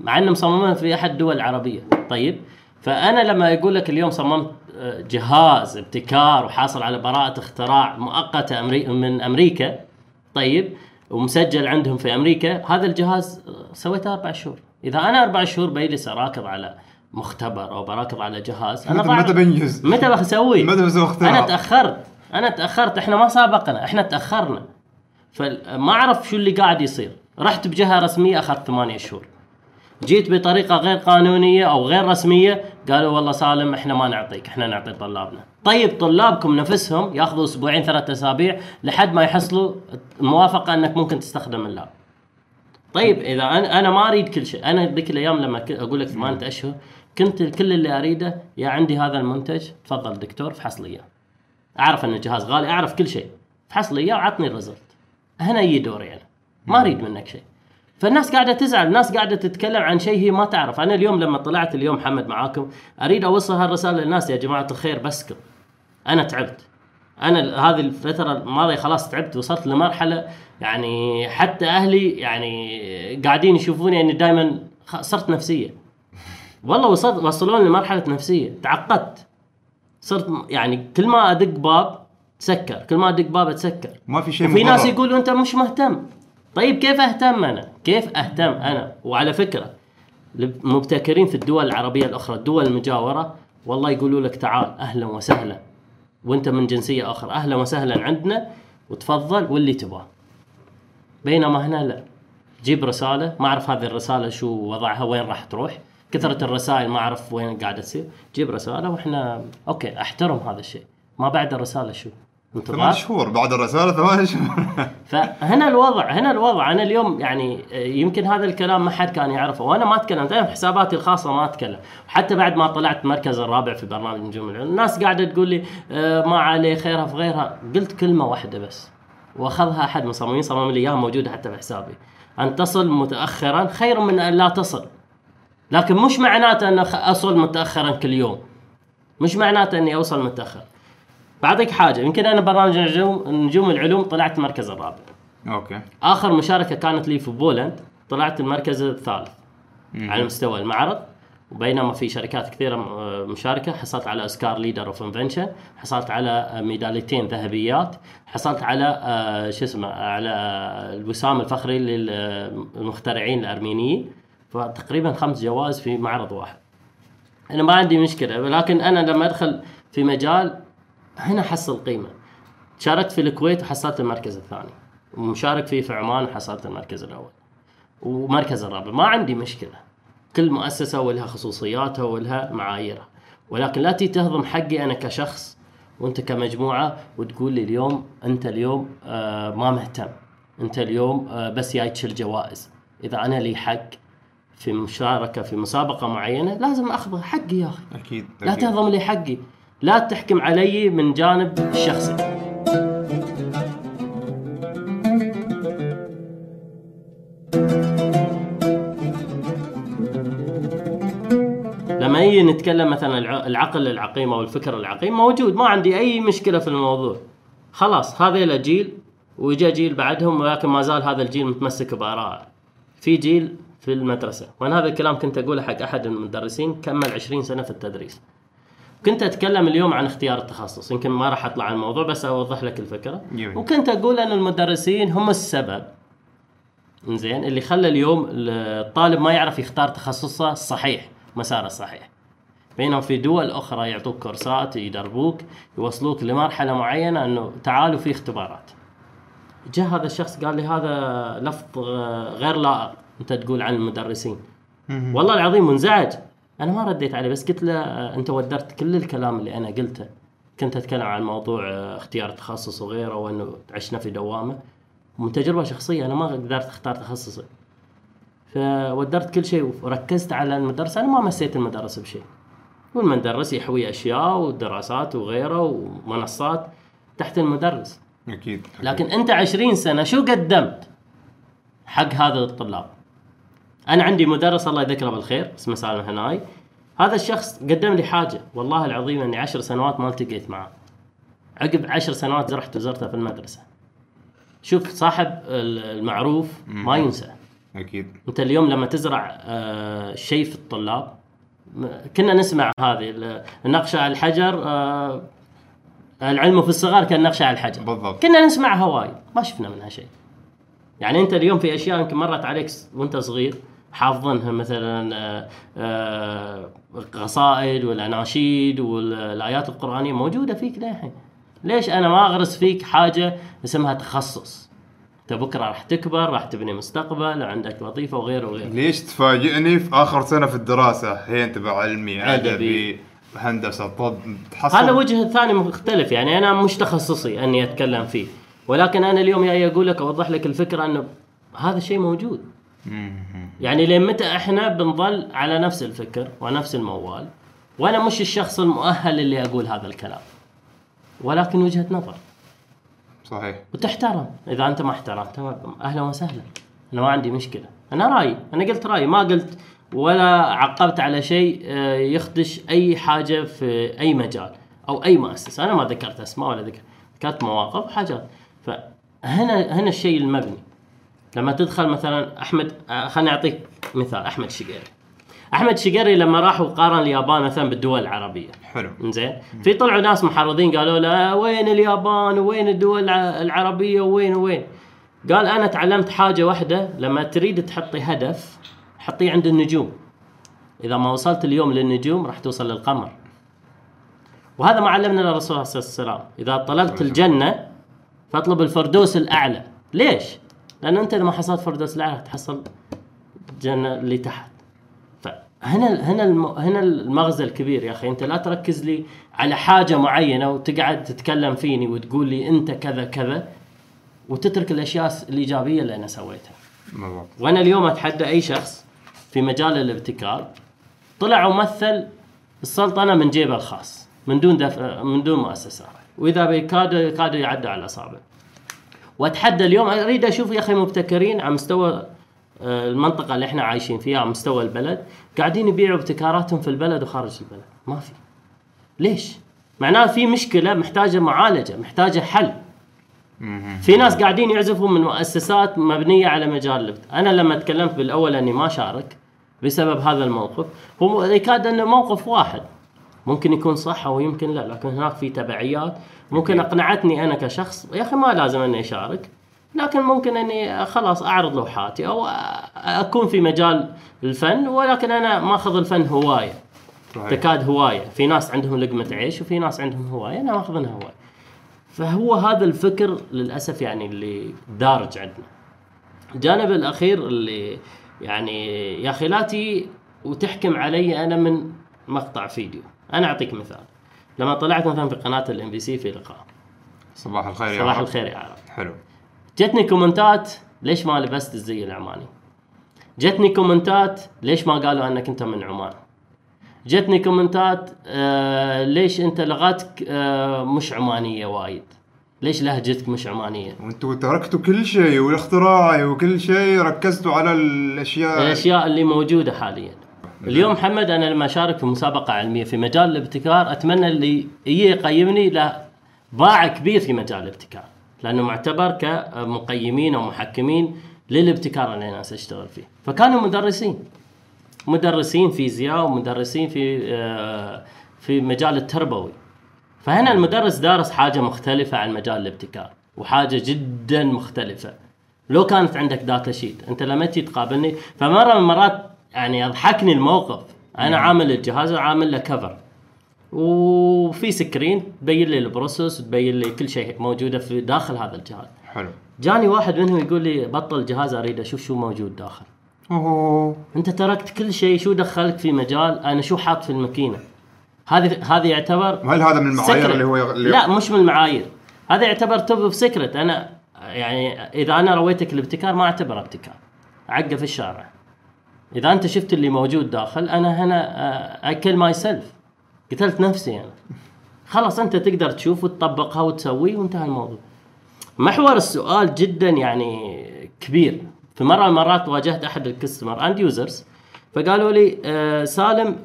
مع انه مصممها في أحد الدول العربيه طيب. فأنا لما يقول لك اليوم صممت آه، جهاز ابتكار وحاصل على براءة اختراع مؤقتة من أمريكا طيب ومسجل عندهم في أمريكا هذا الجهاز آه، سويته أربع شهور. إذا أنا أربع شهور بجلس اراكض على مختبر أو براكض على جهاز أنا متى بنجز؟ متى بسوي متى بسوي اختراع؟ أنا تأخرت. أنا تأخرت. إحنا ما سابقنا. إحنا تأخرنا. فما أعرف شو اللي قاعد يصير. رحت بجهة رسمية أخذت ثمانية شهور. جيت بطريقة غير قانونية أو غير رسمية قالوا والله سالم إحنا ما نعطيك إحنا نعطي طلابنا. طيب طلابكم نفسهم ياخذوا أسبوعين ثلاثة أسابيع لحد ما يحصلوا الموافقه إنك ممكن تستخدم ال lab. طيب إذا أنا أنا ما أريد كل شيء. أنا ذيك الأيام لما أقول لك ثمانية أشهر كنت كل اللي أريده يا عندي هذا المنتج تفضل دكتور فحص لي أعرف إن الجهاز غالي أعرف كل شيء. فحص لي إياه وعطني ال result. هنا يجي دوري أنا. ما أريد منك شيء. فالناس قاعدة تزعل الناس قاعدة تتكلم عن شيء هي ما تعرف. أنا اليوم لما طلعت اليوم محمد معاكم أريد أوصل هالرسالة للناس يا جماعة الخير بسكت أنا تعبت. أنا هذه الفترة الماضية خلاص تعبت وصلت لمرحلة يعني حتى أهلي يعني قاعدين يشوفوني إني دائما صرت نفسية. والله وصلت وصلوني لمرحلة نفسية. تعقدت. صرت يعني كل ما أدق باب تسكر كل ما أدق بابه تسكر. ما في شيء وفي ناس. يقولوا أنت مش مهتم. طيب كيف أهتم أنا؟ كيف أهتم أنا؟ وعلى فكرة المبتكرين في الدول العربية الأخرى الدول المجاورة والله يقولوا لك تعال أهلا وسهلا. وأنت من جنسية أخرى أهلا وسهلا عندنا وتفضل واللي تبغاه بينما هنا لا. جيب رسالة ما أعرف هذه الرسالة شو وضعها وين راح تروح. كثرة الرسائل ما أعرف وين قاعدة تصير. جيب رسالة وإحنا أوكي أحترم هذا الشيء. ما بعد الرسالة شو؟ ثمان شهور بعد الرسالة ثمان شهور. *laughs* فهنا الوضع هنا الوضع. أنا اليوم يعني آه، يمكن هذا الكلام ما حد كان يعرفه. وأنا ما اتكلمت أنا في حساباتي الخاصة ما أتكلم. حتى بعد ما طلعت المركز الرابع في برنامج نجوم الناس قاعدة تقول لي آه، ما عليه خيرها في غيرها. قلت كلمة واحدة بس وأخذها أحد مصممين صمم لي إياها موجودة حتى في حسابي. أن تصل متاخرا خير من أن لا تصل. لكن مش معناته أن أصل متاخرا كل يوم. مش معناته أني أوصل متأخر. بعطيك حاجة يمكن أنا برنامج نجوم نجوم العلوم طلعت المركز الرابع. أوكي. آخر مشاركة كانت لي في بولند طلعت المركز الثالث على مستوى المعرض. وبينما في شركات كثيرة آه، مشاركة حصلت على أوسكار leader of invention حصلت على آه، ميداليتين ذهبيات حصلت على آه، شو اسمه على الوسام الفخري للمخترعين الأرمينيين. فتقريبا خمس جوائز في معرض واحد. أنا ما عندي مشكلة ولكن أنا لما أدخل في مجال هنا حصل قيمة. شاركت في الكويت وحصلت المركز الثاني. ومشارك فيه في عمان وحصلت المركز الأول. ومركز الرابع. ما عندي مشكلة. كل مؤسسة ولها خصوصياتها ولها معاييرها. ولكن لا تيجي تهضم حقي أنا كشخص وأنت كمجموعة وتقول لي اليوم أنت اليوم آه ما مهتم. أنت اليوم آه بس جاي تشيل جوائز. إذا أنا لي حق في مشاركة في مسابقة معينة لازم اخذ حقي يا أخي. أكيد لا أكيد. تهضم لي حقي. لا تحكم علي من جانب الشخصي لما يجي نتكلم مثلا الع- العقل العقيم أو الفكر العقيم موجود ما عندي أي مشكلة في الموضوع. خلاص هذا جيل وجا جيل بعدهم ولكن ما زال هذا الجيل متمسك بآرائه في جيل في المدرسة وأنا هذا الكلام كنت أقوله حق أحد المدرسين كمل 20 سنة في التدريس. كنت أتكلم اليوم عن اختيار التخصص. يمكن ما راح أطلع عن الموضوع بس أوضح لك الفكرة. جميل. وكنت أقول أن المدرسين هم السبب. زين اللي خلى اليوم الطالب ما يعرف يختار تخصصه الصحيح مساره الصحيح بينما في دول أخرى يعطوك كورسات يدربوك يوصلوك لمرحلة معينة أنه تعالوا في اختبارات. جاء هذا الشخص قال لي هذا لفظ غير لائق. أنت تقول عن المدرسين. والله العظيم منزعج. أنا ما رديت عليه بس قلت له آه، أنت ودرت كل الكلام اللي أنا قلته. كنت أتكلم عن موضوع آه، اختيار التخصص وغيره وأنه عشنا في دوامة. من تجربة شخصية أنا ما قدرت أختار تخصصي. فودرت كل شيء وركزت على المدرسة. أنا ما مسيت المدرسة بشيء. والمدرس يحوي أشياء ودراسات وغيره ومنصات تحت المدرس. أكيد لكن أنت 20 سنة شو قدمت حق هذا الطلاب؟ أنا عندي مدرس الله يذكره بالخير اسمه سالم هناي. هذا الشخص قدم لي حاجة والله العظيم أني عشر سنوات ما التقيت معه. عقب عشر سنوات رحت وزرته في المدرسة. شوف صاحب ال- المعروف ما ينسى. أكيد. أنت اليوم لما تزرع آه، شيء في الطلاب كنا نسمع هذه ال- النقشه على الحجر آه، العلم في الصغار كالنقشه على الحجر. بالضبط. كنا نسمعها وايد ما شفنا منها شيء. يعني أنت اليوم في أشياء يمكن مرت عليك وأنت صغير حافظنها مثلا آه، آه، قصائد والأناشيد والآيات القرآنية موجودة فيك للحين. ليش أنا ما أغرس فيك حاجة اسمها تخصص؟ أنت بكرة راح تكبر راح تبني مستقبل عندك وظيفة وغيره وغيره. ليش تفاجئني في آخر سنة في الدراسة؟ هي تبع علمي. أدبي. هندسة طب تحصل. هذا وجه ثاني مختلف يعني أنا مش تخصصي أني أتكلم فيه. ولكن أنا اليوم جاي أقول لك أوضح لك الفكرة أنه هذا الشيء موجود. يعني لين متى إحنا بنظل على نفس الفكر ونفس الموال؟ وأنا مش الشخص المؤهل اللي أقول هذا الكلام. ولكن وجهة نظر. صحيح. وتحترم. إذا أنت ما احترمت أهلا وسهلا. أنا ما عندي مشكلة. أنا رأيي. أنا قلت رأيي. ما قلت ولا عقبت على شيء آه، يخدش أي حاجة في أي مجال أو أي مؤسسة. أنا ما ذكرت أسماء ولا ذكرت ذكرت مواقف وحاجات. فهنا هنا الشيء المبني. لما تدخل مثلا أحمد آه، خليني أعطيك مثال أحمد الشقيري أحمد شقري لما راح وقارن اليابان مثلا بالدول العربية. حلو. زين في طلعوا ناس محرضين قالوا له وين اليابان؟ وين الدول الع- العربية؟ وين؟ وين؟ قال أنا تعلمت حاجة واحدة لما تريد تحطي هدف حطيه عند النجوم. إذا ما وصلت اليوم للنجوم راح توصل للقمر. وهذا ما علمنا الرسول صلى الله عليه وسلم. إذا طلبت الجنة فاطلب الفردوس الأعلى. ليش؟ لأن أنت إذا ما حصلت الاعلى راح تحصل الجنه اللي تحت. فهنا هنا. هنا المغزى الكبير يا أخي. أنت لا تركز لي على حاجة معينة وتقعد تتكلم فيني وتقول لي أنت كذا كذا وتترك الأشياء الإيجابية اللي أنا سويتها. بالضبط. وأنا اليوم أتحدى أي شخص في مجال الابتكار طلع ومثل السلطنه من جيبه الخاص من دون دفع من دون مؤسسات وإذا بيكادوا كادوا يعدوا على الاصابع واتحدى اليوم أريد أشوف يا أخي مبتكرين على مستوى آه، المنطقة اللي إحنا عايشين فيها على مستوى البلد. قاعدين يبيعوا ابتكاراتهم في البلد وخارج البلد. ما في. ليش؟ معناه في مشكلة محتاجة معالجة محتاجة حل. في ناس قاعدين يعزفوا من مؤسسات مبنية على مجال الابت- أنا لما تكلمت بالأول أني ما شارك بسبب هذا الموقف. هو يكاد أنه موقف واحد. ممكن يكون صح أو يمكن لا لكن هناك في تبعيات. ممكن أقنعتني أنا كشخص يا أخي ما لازم أني أشارك لكن ممكن أني خلاص أعرض لوحاتي أو أكون في مجال الفن ولكن أنا ماخذ الفن هواية. صحيح. تكاد هواية. في ناس عندهم لقمة عيش وفي ناس عندهم هواية أنا ماخذنها هواية. فهو هذا الفكر للأسف يعني اللي دارج عندنا. الجانب الأخير اللي يعني يا أخي لا تي وتحكم علي أنا من مقطع فيديو. أنا أعطيك مثال. لما طلعت مثلا في قناة ال MBC في لقاء. صباح الخير يا صباح عرب. الخير يا عرب. حلو. جتني كومنتات ليش ما لبست الزي العماني؟ جتني كومنتات ليش ما قالوا أنك أنت من عمان؟ جتني كومنتات آه ليش أنت لغتك آه مش عمانية وايد؟ ليش لهجتك مش عمانية؟ وأنتوا تركتوا كل شيء والاختراع وكل شيء ركزتوا على الأشياء. الأشياء اللي موجودة حاليا. اليوم محمد أنا لما أشارك في مسابقة علمية في مجال الابتكار أتمنى اللي يجي يقيمني له باع كبير في مجال الابتكار لأنه معتبر كمقيمين أو محكمين للابتكار اللي أنا اشتغل فيه. فكانوا مدرسين مدرسين فيزياء ومدرسين في آه، في مجال التربوي. فهنا المدرس دارس حاجة مختلفة عن مجال الابتكار وحاجة جدا مختلفة. لو كانت عندك data sheet أنت لما تجي تقابلني فمرة من المرات يعني يضحكني الموقف. أنا عامل الجهاز عامل له cover وفي screen تبين لي ال process وتبين لي كل شيء موجودة في داخل هذا الجهاز. حلو. جاني واحد منهم يقول لي بطل الجهاز أريد أشوف شو موجود داخل. اوه أنت تركت كل شيء شو دخلك في مجال؟ أنا شو حاط في الماكينة؟ هذه هذا يعتبر هل هذا من المعايير secret. اللي هو اللي لا مش من المعايير. هذا يعتبر top of secret أنا يعني إذا أنا رويتك الابتكار ما أعتبره ابتكار. عقه في الشارع. إذا أنت شفت اللي موجود داخل أنا هنا I kill myself قتلت نفسي أنا. خلاص أنت تقدر تشوف وتطبقها وتسوي وانتهى الموضوع. محور السؤال جدا يعني كبير. في مرة من المرات واجهت أحد ال customer end users فقالوا لي آه سالم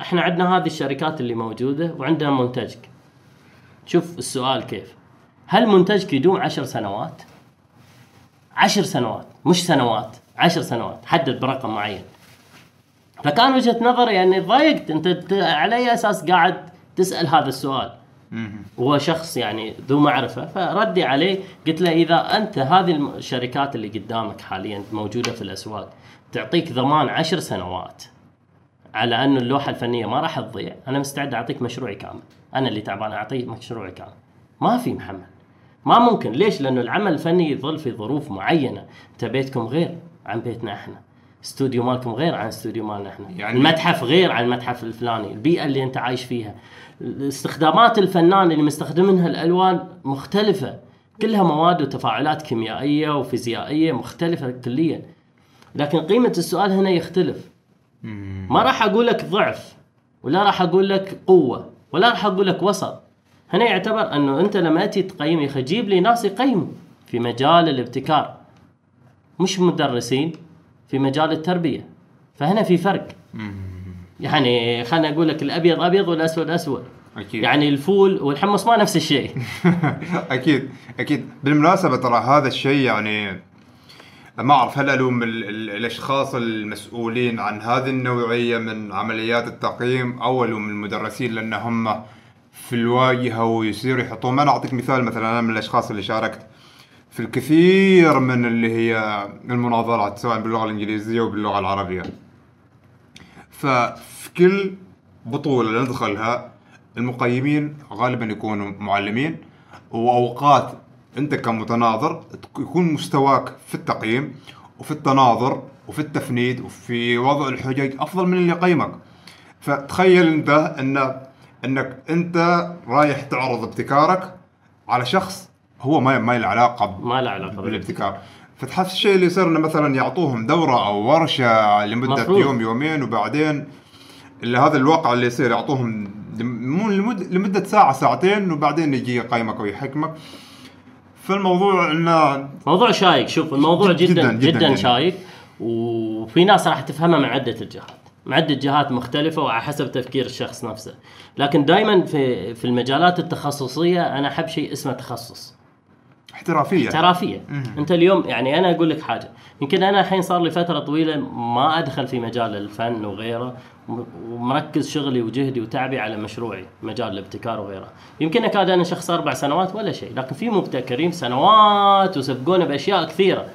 إحنا عندنا هذه الشركات اللي موجودة وعندنا منتجك. شوف السؤال كيف. هل منتجك يدوم عشر سنوات؟ عشر سنوات مش سنوات. عشر سنوات حدد برقم معين. فكان وجهة نظري يعني ضايقت. أنت على أي أساس قاعد تسأل هذا السؤال؟ هو شخص يعني ذو معرفة فردي عليه قلت له إذا أنت هذه الشركات اللي قدامك حاليا موجودة في الأسواق تعطيك ضمان عشر سنوات على انه اللوحة الفنية ما راح تضيع أنا مستعد أعطيك مشروعي كامل. أنا اللي تعبان أعطيك مشروعي كامل. ما في محمد ما ممكن. ليش؟ لأنه العمل الفني يظل في ظروف معينة. أنت بيتكم غير. عن بيتنا إحنا. استوديو مالكم غير عن استوديو مالنا إحنا. يعني- المتحف غير عن المتحف الفلاني البيئة اللي انت عايش فيها. استخدامات الفنان اللي مستخدمينها الالوان مختلفة. كلها مواد وتفاعلات كيميائية وفيزيائية مختلفة كليا. لكن قيمة السؤال هنا يختلف. ما راح أقول لك ضعف ولا راح أقول لك قوة ولا راح أقول لك وسط. هنا يعتبر أنه أنت لما تجي تقيم يا أخي جيب لي ناس يقيموا في مجال الابتكار. مش مدرسين في مجال التربية. فهنا في فرق. يعني خليني أقول لك الأبيض أبيض والأسود أسود. أكيد. يعني الفول والحمص ما نفس الشيء. *laughs* أكيد أكيد. بالمناسبة ترى هذا الشيء يعني ما أعرف هل ألوم ال- ال- الأشخاص المسؤولين عن هذه النوعية من عمليات التقييم أو ألوم المدرسين لأن هم في الواجهه ويصيروا يحطون. أنا أعطيك مثال مثلا أنا من الأشخاص اللي شاركت في الكثير من اللي هي المناظرات سواء باللغة الإنجليزية وباللغه العربية. ففي كل بطولة ندخلها المقيمين غالبا يكونوا معلمين وأوقات أنت كمتناظر يكون مستواك في التقييم وفي التناظر وفي التفنيد وفي وضع الحجج أفضل من اللي يقيمك. فتخيل أنت أن أنك أنت رايح تعرض ابتكارك على شخص هو ما ما له علاقة ما له علاقة بالابتكار. فتحس الشيء اللي يصير إنه مثلا يعطوهم دورة أو ورشة لمدة مفروض. يوم يومين وبعدين اللي هذا الواقع اللي يصير يعطوهم مو لمد- لمدة ساعة ساعتين وبعدين يجي يقيمك ويحكمك. فالموضوع إنه موضوع شايك شوف الموضوع جداً- جدا جداً- جدا, جداً. شايك وفي ناس راح تفهمها من عدة الجهات من عدة جهات مختلفة وعلى حسب تفكير الشخص نفسه. لكن دائما في في المجالات التخصصية أنا أحب شيء اسمه تخصص. احترافية. احترافية. انت اليوم يعني أنا أقول لك حاجة. يمكن أنا الحين صار لي فترة طويلة ما ادخل في مجال الفن وغيره ومركز شغلي وجهدي وتعبي على مشروعي مجال الابتكار وغيره. يمكن اكاد أنا شخص أربع سنوات ولا شيء لكن في مبتكرين سنوات وسبقونا باشياء كثيرة.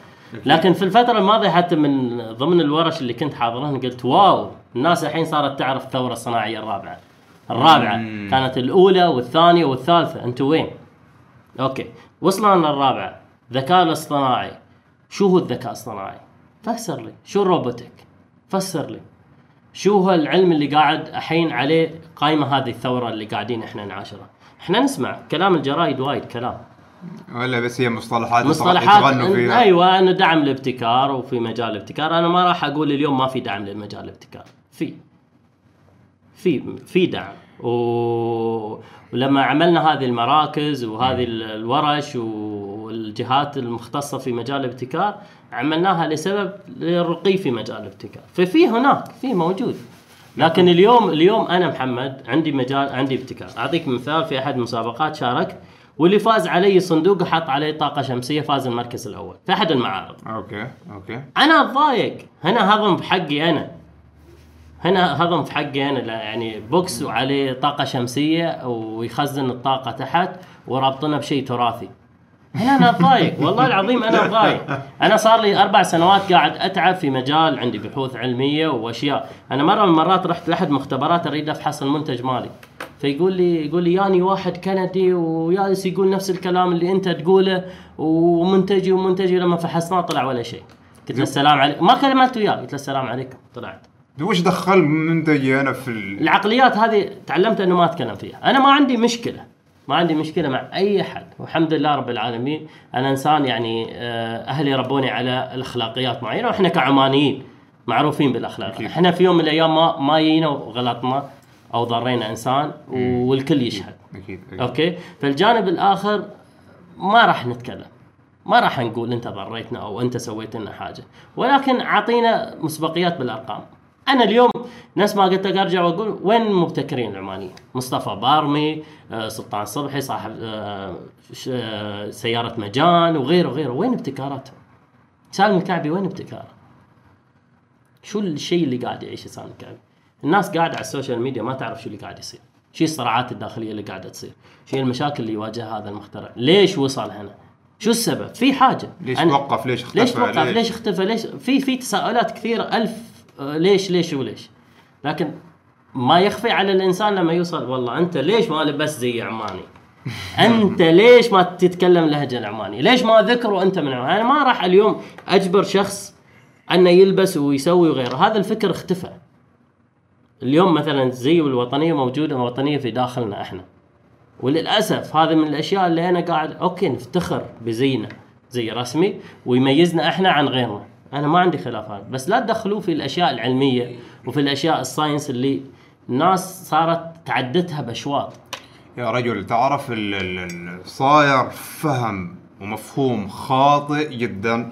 لكن في الفترة الماضية حتى من ضمن الورش اللي كنت حاضرها قلت واو الناس الحين صارت تعرف الثورة الصناعية الرابعة. الرابعة. كانت الأولى والثانية والثالثة. أنتوا وين؟ أوكي. وصلنا للرابعه الذكاء الاصطناعي. شو هو الذكاء الاصطناعي؟ فسر لي. شو ال robotic فسر لي. شو هو العلم اللي قاعد الحين عليه قايمة هذه الثورة اللي قاعدين إحنا نعاشرها؟ إحنا نسمع كلام الجرايد وايد كلام. ولا بس هي مصطلحات مصطلحات فيها. أيوه إنه دعم الابتكار وفي مجال الابتكار. أنا ما راح أقول اليوم ما في دعم للمجال الابتكار. في. في في دعم. و... ولما عملنا هذه المراكز وهذه ال- الورش والجهات المختصة في مجال الابتكار عملناها لسبب للرقي في مجال الابتكار. ففي هناك في موجود. لكن اليوم اليوم أنا محمد عندي مجال عندي ابتكار. أعطيك مثال في أحد المسابقات شاركت واللي فاز علي صندوق وحط عليه طاقة شمسية فاز المركز الأول في أحد المعارض. أوكي أوكي. أنا أتضايق. هنا هضم في حقي أنا. هنا هضم في حقي أنا لا يعني box وعليه طاقة شمسية ويخزن الطاقة تحت ورابطنا بشيء تراثي. هنا أنا أتضايق والله العظيم أنا أتضايق. أنا صار لي أربع سنوات قاعد أتعب في مجال عندي بحوث علمية وأشياء. أنا مرة من المرات رحت لأحد مختبرات أريد أفحص المنتج مالي. فيقول لي يقول لي ياني واحد كندي وجالس يقول نفس الكلام اللي أنت تقوله ومنتجي ومنتجي. لما فحصناه طلع ولا شيء. قلت له السلام عليكم ما كلمت وياه قلت له السلام عليكم طلعت. وش دخل منتجي أنا في ال... العقليات هذه تعلمت انه ما اتكلم فيها. أنا ما عندي مشكلة. ما عندي مشكلة مع أي احد والحمد لله رب العالمين أنا إنسان يعني آه، أهلي ربوني على الأخلاقيات معينة وإحنا كعمانيين معروفين بالأخلاق. أكيد. إحنا في يوم من الأيام ما ما جينا وغلطنا أو ضرينا إنسان والكل يشهد. أكيد أكيد. أوكي؟ فالجانب الآخر ما راح نتكلم. ما راح نقول أنت ضريتنا أو أنت سويت لنا حاجة. ولكن أعطينا مسبقيات بالأرقام. أنا اليوم نفس ما قلت لك أرجع وأقول وين المبتكرين العمانيين؟ مصطفى بارمي، آه، سلطان صبحي صاحب آه، آه، سيارة مجان وغيره وغيره، وين ابتكاراتهم؟ سالم الكعبي وين ابتكاره؟ شو الشيء اللي قاعد يعيشه سالم الكعبي؟ الناس قاعدة على ال social media ما تعرف شو اللي قاعد يصير، شو الصراعات الداخلية اللي قاعدة تصير، شو المشاكل اللي يواجهها هذا المخترع، ليش وصل هنا؟ شو السبب؟ في حاجة ليش توقف ليش اختفى ليش توقف ليش اختفى ليش في في تساؤلات كثيرة ألف ليش ليش وليش؟ لكن ما يخفي على الإنسان لما يوصل والله أنت ليش ما لبست زي عماني؟ *laughs* أنت ليش ما تتكلم لهجة العماني؟ ليش ما ذكروا انت من عمان أنا ما راح اليوم أجبر شخص أنه يلبس ويسوي وغيره. هذا الفكر اختفى. اليوم مثلا الزي والوطنيه موجودة وطنية في داخلنا إحنا. وللأسف هذا من الأشياء اللي أنا قاعد أوكي نفتخر بزينا زي رسمي ويميزنا إحنا عن غيرنا. أنا ما عندي خلافات بس لا تدخلوه في الأشياء العلمية وفي الأشياء ال science اللي الناس صارت تعدتها باشواط يا رجل تعرف صاير فهم ومفهوم خاطئ جدا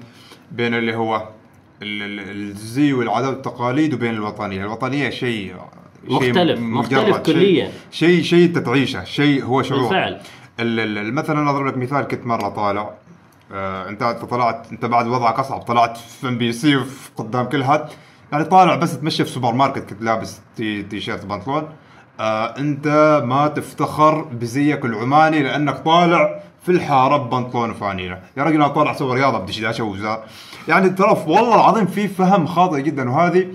بين اللي هو ال- ال- الزي والعادات والتقاليد وبين الوطنية، الوطنية شيء شيء مختلف، مختلف كلياً. شيء شيء انت تعيشه، شيء هو شعور. بالفعل. ال- ال- ال- مثلا أضرب لك مثال كنت مرة طالع. آه انت طلعت انت بعد وضعك أصعب. طلعت في MBC قدام كل حد يعني طالع بس تمشي في سوبر ماركت كنت لابس تي, تي شيرت بنطلون. آه انت ما تفتخر بزيك العماني لأنك طالع في الحاره ببنطلون وفانيله يا رجل أنا طالع أسوي رياضة بدشداشه ووزار يعني ترى والله العظيم في فهم خاطئ جدا. وهذه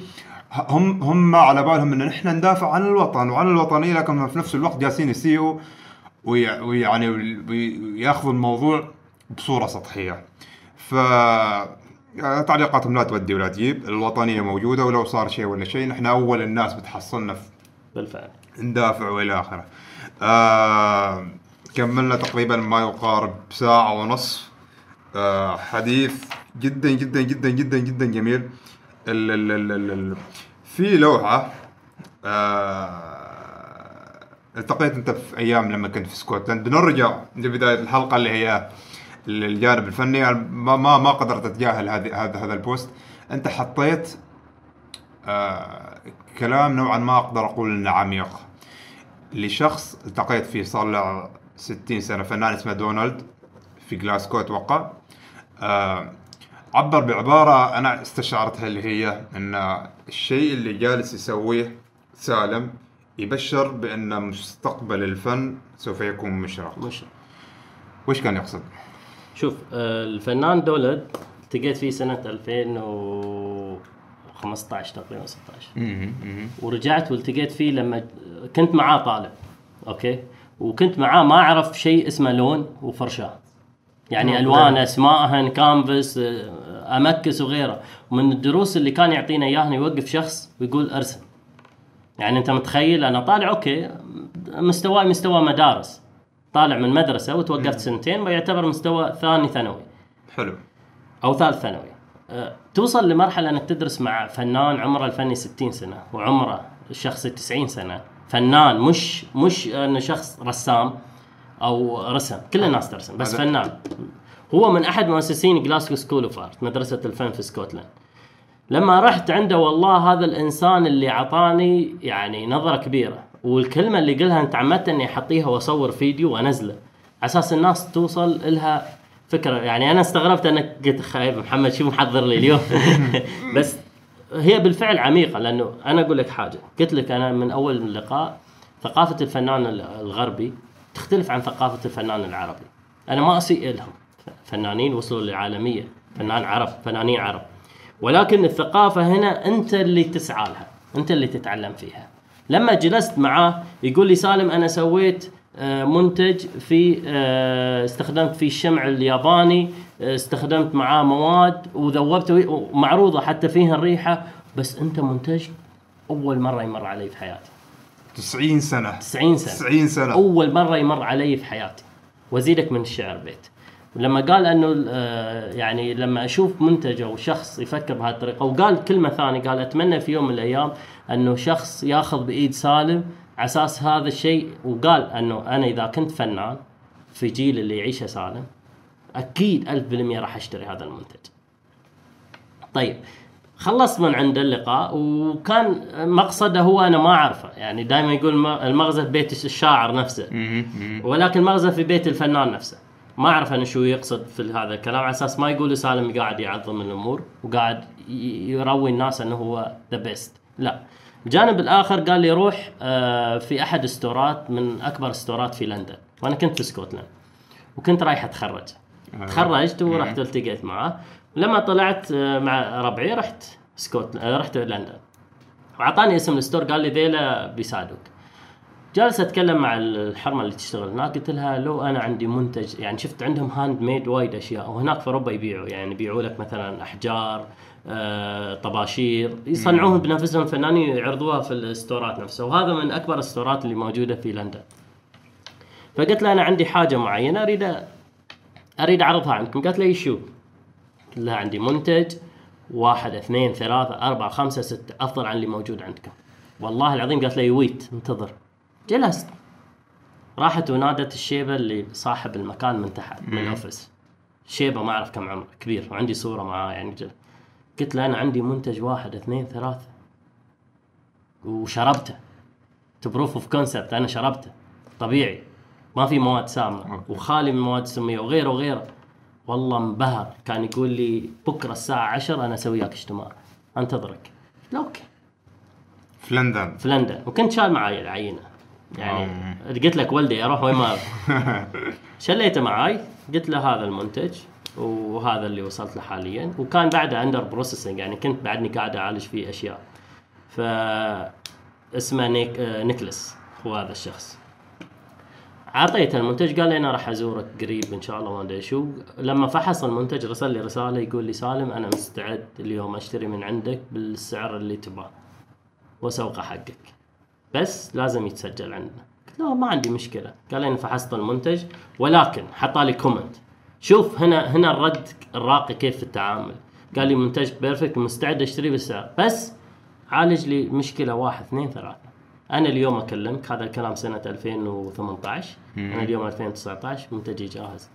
هم هم على بالهم إن نحن ندافع عن الوطن وعن الوطنية لكن في نفس الوقت جالسين يسيئوا ويع- ويعني ويأخذوا الموضوع بصورة سطحية. ف تعليقاتهم لا تودي ولا تجيب، الوطنية موجودة ولو صار شيء ولا شيء نحن أول الناس بتحصلنا في بالفعل ندافع وإلى آخره. آه كملنا تقريبا ما يقارب ساعة ونص آه حديث جدا جدا جدا جدا جدا جميل ال ال ال ال ال في لوحة آه التقيت أنت في أيام لما كنت في اسكتلند بنرجع لبداية الحلقة اللي هي الجانب الفني ما ما ما قدرت أتجاهل هذه هذا هذا البوست. أنت حطيت آه كلام نوعا ما أقدر أقول إنه عميق. لشخص التقيت فيه صار له 60 سنة فنان اسمه دونالد في جلاسكو أتوقع. آه عبر بعبارة أنا استشعرتها اللي هي إن الشيء اللي جالس يسويه سالم يبشر بأن مستقبل الفن سوف يكون مشرق. مش وش كان يقصد؟ شوف آه، الفنان دولد التقيت فيه سنة 2015 تقريبا 16 ورجعت والتقيت فيه لما كنت معاه طالع أوكي؟ وكنت معاه ما أعرف شيء اسمه لون وفرشاة. يعني. ألوان اسمائهن كانفاس آه، أمكس وغيره. ومن الدروس اللي كان يعطينا إياها يوقف شخص ويقول أرسم. يعني أنت متخيل؟ أنا طالع أوكي مستواي مستوى مدارس. طالع من مدرسة وتوقفت سنتين ويعتبر مستوى ثاني ثانوي. حلو. أو ثالث ثانوي. أه، توصل لمرحلة أنك تدرس مع فنان عمره الفني 60 سنة وعمره الشخصي 90 سنة. فنان مش مش انه شخص رسام أو رسم كل الناس ترسم بس فنان. هو من أحد مؤسسين Glasgow School of Art مدرسة الفن في اسكتلند لما رحت عنده والله هذا الإنسان اللي اعطاني يعني نظرة كبيرة. والكلمة اللي قلها أنت عمدت إني أحطيها وأصور فيديو وأنزله. على أساس الناس توصل لها فكرة. يعني أنا استغربت أنك قلت خايف محمد شو محضر لي اليوم؟ *laughs* *laughs* بس هي بالفعل عميقة لأنه أنا أقول لك حاجة. قلت لك أنا من أول اللقاء ثقافة الفنان الغربي تختلف عن ثقافة الفنان العربي. أنا ما أسيء لهم. فنانين وصلوا للعالمية. فنان عرب فنانين عرب. ولكن الثقافة هنا أنت اللي تسعى لها أنت اللي تتعلم فيها. لما جلست معاه يقول لي سالم أنا سويت آه، منتج في آه، استخدمت فيه الشمع الياباني آه، استخدمت معاه مواد وذوبته ومعروضة حتى فيها الريحة بس أنت منتج أول مرة يمر علي في حياتي. 90 سنة. 90 سنة. 90 سنة. أول مرة يمر علي في حياتي. وازيدك من الشعر بيت. ولما قال أنه يعني لما أشوف منتج أو شخص يفكر بهذه الطريقة وقال كلمة ثانية قال أتمنى في يوم من الأيام أنه شخص ياخذ بإيد سالم على أساس هذا الشيء وقال أنه أنا إذا كنت فنان في جيل اللي يعيشه سالم أكيد 1000% راح أشتري هذا المنتج. طيب خلصت من عند اللقاء وكان مقصده هو أنا ما أعرفه. يعني دائما يقول الم- المغزى في بيت الشاعر نفسه. ولكن المغزى في بيت الفنان نفسه. ما أعرف أنا شو يقصد في هذا الكلام على أساس ما يقول سالم قاعد يعظم الأمور وقاعد يروي الناس أنه هو the best لا. الجانب الآخر قال لي روح آه، في أحد ال stores من أكبر الستورات في لندن. وأنا كنت في اسكتلند وكنت رايح أتخرج. تخرجت ورحت التقيت معه. لما طلعت آه، مع ربعي رحت Scotland رحت لندن. وأعطاني اسم ال store قال لي ذيلا بيساعدوك. جالس أتكلم مع الحرمة اللي تشتغل هناك. قلت لها لو أنا عندي منتج يعني شفت عندهم handmade وايد أشياء وهناك في أوروبا يبيعوا. يعني يبيعوا لك مثلا أحجار آه، طباشير يصنعوهم بنفسهم فنانين يعرضوها في ال stores نفسها وهذا من أكبر الستورات اللي موجودة في لندن. فقلت لها أنا عندي حاجة معينة أريد أريد أعرضها عندكم قالت لي شو؟ قلت لها عندي منتج واحد اثنين ثلاثة أربعة خمسة ستة أفضل عن اللي موجود عندكم. والله العظيم قالت لي wait انتظر. جلست. راحت ونادت الشيبة اللي صاحب المكان من تحت من ال office شيبة ما أعرف كم عمره كبير وعندي صورة معاه يعني جل. قلت له أنا عندي منتج واحد اثنين ثلاثة. وشربته. proof of concept أنا شربته. طبيعي. ما في مواد سامة. okay. وخالي من مواد سمية وغيره وغيره. والله انبهر. كان يقول لي بكرة الساعة 10 أنا أسوي لك اجتماع. أنتظرك. قلت له okay. في لندن. في لندن. وكنت شال معاي العينة. يعني قلت لك ولدي أروح وين ما. *laughs* شليته معاي. قلت له هذا المنتج. وهذا اللي وصلت له حاليا. وكان بعده under processing يعني كنت بعدني قاعد أعالج فيه أشياء. ف اسمه نيك آه، نيكلس هو هذا الشخص. اعطيته المنتج قال لي أنا راح أزورك قريب إن شاء الله ما أدري شو. لما فحص المنتج رسل لي رسالة يقول لي سالم أنا مستعد اليوم أشتري من عندك بالسعر اللي تبغاه واسوقه حقك. بس لازم يتسجل عندنا. قلت له ما عندي مشكلة. قال لي أنا فحصت المنتج ولكن حط لي comment شوف هنا هنا الرد الراقي كيف في التعامل. قال لي منتج perfect مستعد أشتريه بالسعر. بس عالج لي مشكلة واحد اثنين ثلاثة. أنا اليوم أكلمك هذا الكلام سنة 2018 أنا اليوم 2019 منتجي جاهز.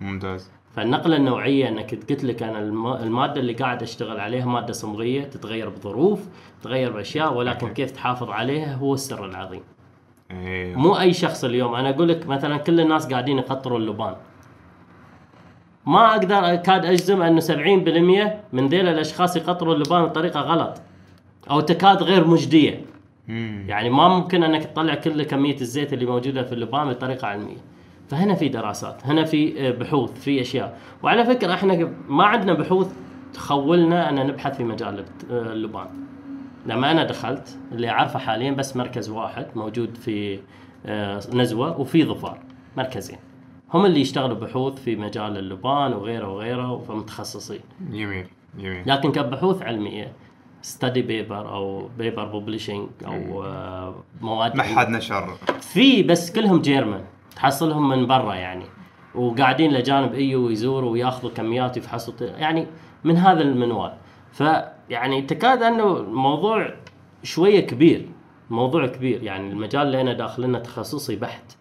ممتاز. فالنقلة النوعية إنك قلت لك أنا الم- المادة اللي قاعد أشتغل عليها مادة صمغية تتغير بظروف تتغير بأشياء ولكن كيف تحافظ عليها هو السر العظيم. إيه. مو أي شخص اليوم. أنا أقول لك مثلا كل الناس قاعدين يقطروا اللبان. ما أقدر أكاد أجزم انه 70% من ذيل الأشخاص يقطروا اللبان بطريقة غلط أو تكاد غير مجدية. مم. يعني ما ممكن أنك تطلع كل كمية الزيت اللي موجودة في اللبان بطريقة علمية. فهنا في دراسات هنا في آه، بحوث في أشياء. وعلى فكرة إحنا ما عندنا بحوث تخولنا أن نبحث في مجال آه، اللبان. لما أنا دخلت اللي أعرفه حاليا بس مركز واحد موجود في آه، نزوة وفي ظفار. مركزين. هم اللي يشتغلوا بحوث في مجال اللبان وغيره وغيره فمتخصصين جميل جميل لكن كبحوث علمية study paper أو paper publishing أو آه، مواد ما حد نشر. في بس كلهم German تحصلهم من برا يعني. وقاعدين لجانب ايو ويزوروا وياخذوا كميات ويفحصوا يعني من هذا المنوال. فيعني تكاد أنه الموضوع شوية كبير موضوع كبير. يعني المجال اللي أنا داخلنا تخصصي بحت.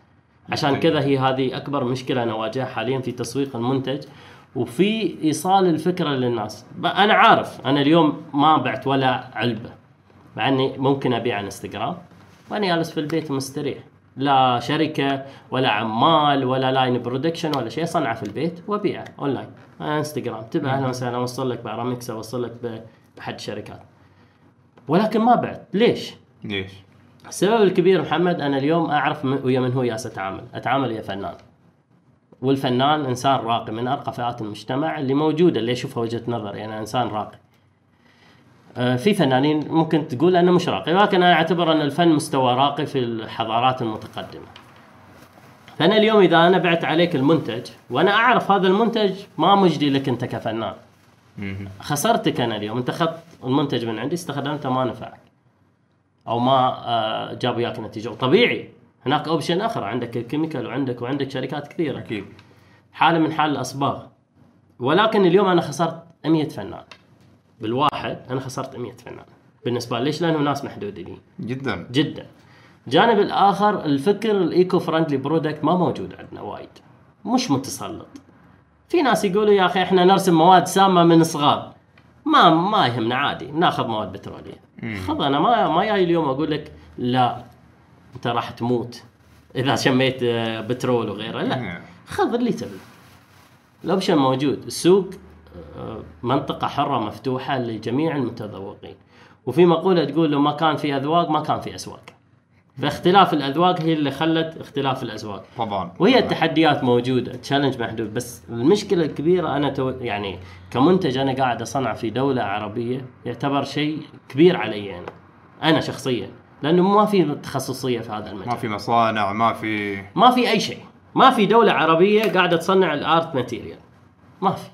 عشان كذا هي هذه أكبر مشكلة أنا أواجهها حاليا في تسويق المنتج وفي إيصال الفكرة للناس. أنا عارف أنا اليوم ما بعت ولا علبة مع إني ممكن أبيع على إنستغرام وأنا جالس في البيت مستريح. لا شركة ولا عمال ولا line production ولا شيء صنعه في البيت وأبيعه اونلاين على إنستغرام. تبع أهلا وسهلا أوصل لك بأرامكس أوصل لك بحد شركات ولكن ما بعت. ليش؟ ليش؟ السبب الكبير محمد أنا اليوم أعرف ويا من هو ياس أتعامل، أتعامل ويا فنان. والفنان إنسان راقي من أرقى فئات المجتمع اللي موجودة اللي يشوفها وجهة نظري أنا إنسان راقي. آه، في فنانين ممكن تقول أنه مش راقي ولكن أنا أعتبر أن الفن مستوى راقي في الحضارات المتقدمة. فأنا اليوم إذا أنا بعت عليك المنتج وأنا أعرف هذا المنتج ما مجدي لك أنت كفنان. خسرتك أنا اليوم أنت أخذت المنتج من عندي استخدمته ما نفعك أو ما آه، جاب وياك نتيجة. وطبيعي هناك option آخر. عندك ال chemical وعندك وعندك شركات كثيرة. أكيد. حالة من حال الأصباغ. ولكن اليوم أنا خسرت 100 فنان. بالواحد أنا خسرت 100 فنان. بالنسبة لي ليش؟ لانهم ناس محدودين. جدا. جدا. الجانب الآخر الفكر ال eco friendly product ما موجود عندنا وايد. مش متسلط. في ناس يقولوا يا أخي إحنا نرسم مواد سامة من صغار. ما ما يهمنا عادي. ناخذ مواد بترولية. خذ أنا ما ما جاي اليوم أقول لك لا أنت راح تموت. إذا شميت آه، بترول وغيره لا. خذ اللي تبي. ال option موجود. السوق آه، منطقة حرة مفتوحة لجميع المتذوقين. وفي مقولة تقول لو ما كان في أذواق ما كان في أسواق. فاختلاف الأذواق هي اللي خلت اختلاف الأذواق. طبعا. وهي طبعاً. التحديات موجودة challenge محدود. بس المشكلة الكبيرة أنا تو يعني كمنتج أنا قاعد أصنع في دولة عربية يعتبر شيء كبير علي أنا أنا شخصيا. لأنه ما في تخصصية في هذا المجال. ما في مصانع ما في ما في أي شيء. ما في دولة عربية قاعدة تصنع ال art material ما في.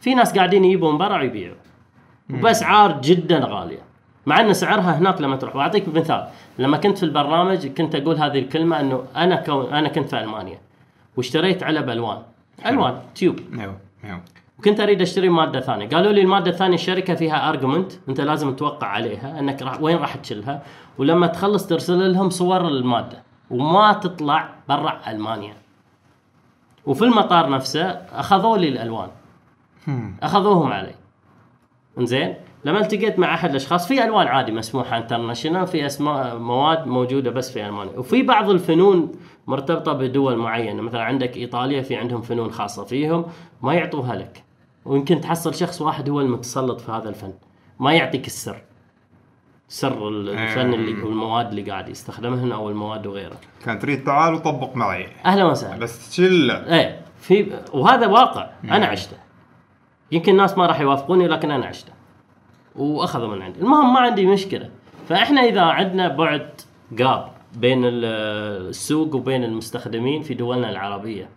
في ناس قاعدين يجيبوا من برا ويبيعوا وبأسعار جدا غالية. مع أن سعرها هناك لما تروح. وأعطيك مثال. لما كنت في البرنامج كنت أقول هذه الكلمة أنه أنا كون أنا كنت في ألمانيا. واشتريت علب الوان ألوان tube. أيوه أيوه وكنت أريد أشتري مادة ثانية. قالوا لي المادة الثانية الشركة فيها agreement أنت لازم توقع عليها أنك راح وين راح تشيلها. ولما تخلص ترسل لهم صور المادة. وما تطلع برا ألمانيا. وفي المطار نفسه أخذوا لي الألوان. أخذوهم علي. إنزين؟ لما التقيت مع أحد الأشخاص في ألوان عادي مسموحة انترناشونال في أسماء مواد موجودة بس في ألمانيا. وفي بعض الفنون مرتبطة بدول معينة مثلا عندك إيطاليا في عندهم فنون خاصة فيهم ما يعطوها لك. ويمكن تحصل شخص واحد هو المتسلط في هذا الفن. ما يعطيك السر. سر الفن اللي والمواد اللي قاعد يستخدمها أو المواد وغيره. كان تريد تعال وطبق معي. أهلا وسهلا. بس تشيل. إيه في وهذا واقع. أنا عشته. يمكن الناس ما راح يوافقوني لكن أنا عشته. وأخذوا من عندي. المهم ما عندي مشكلة. فإحنا إذا عندنا بعد جاب بين ال- السوق وبين المستخدمين في دولنا العربية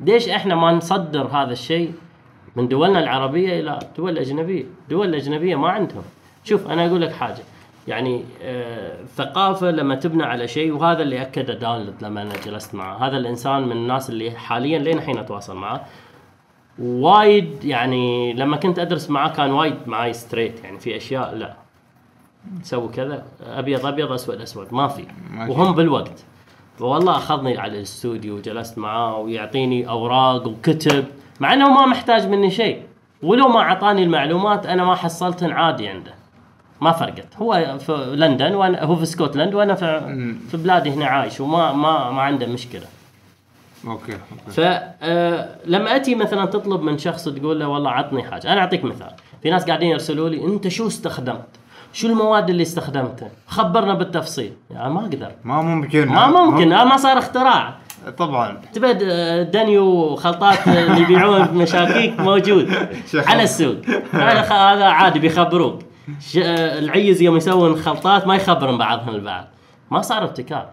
ليش إحنا ما نصدر هذا الشيء من دولنا العربية إلى دول أجنبية؟ الدول الاجنبيه ما عندهم. شوف أنا أقول لك حاجة. يعني آه، الثقافه لما تبنى على شيء وهذا اللي أكده دونالد لما أنا جلست معه. هذا الإنسان من الناس اللي حاليا لين الحين أتواصل معه. وايد يعني لما كنت أدرس معاه كان وايد معاي straight يعني في أشياء لا. سووا كذا أبيض أبيض أسود أسود ما في. وهم بالوقت. والله أخذني على الاستوديو وجلست معاه ويعطيني أوراق وكتب مع إنه ما محتاج مني شيء. ولو ما أعطاني المعلومات أنا ما حصلتن عادي عنده. ما فرقت. هو في لندن وأنا هو في اسكتلند وأنا في في بلادي هنا عايش وما ما ما عنده مشكلة. أوكي فلما أتي مثلا تطلب من شخص تقول له والله عطني حاجة. أنا أعطيك مثال. في ناس قاعدين يرسلوا لي أنت شو استخدمت؟ شو المواد اللي استخدمتها خبرنا بالتفصيل. يعني ما أقدر. ما ممكن. ما ممكن. ما صار اختراع. طبعا. تبى دنيو خلطات اللي يبيعون *laughs* مشاكيك موجود. على السوق. هذا عادي بيخبروك. ش- العيز يوم يسوون خلطات ما يخبرون بعضهم البعض. ما صار ابتكار.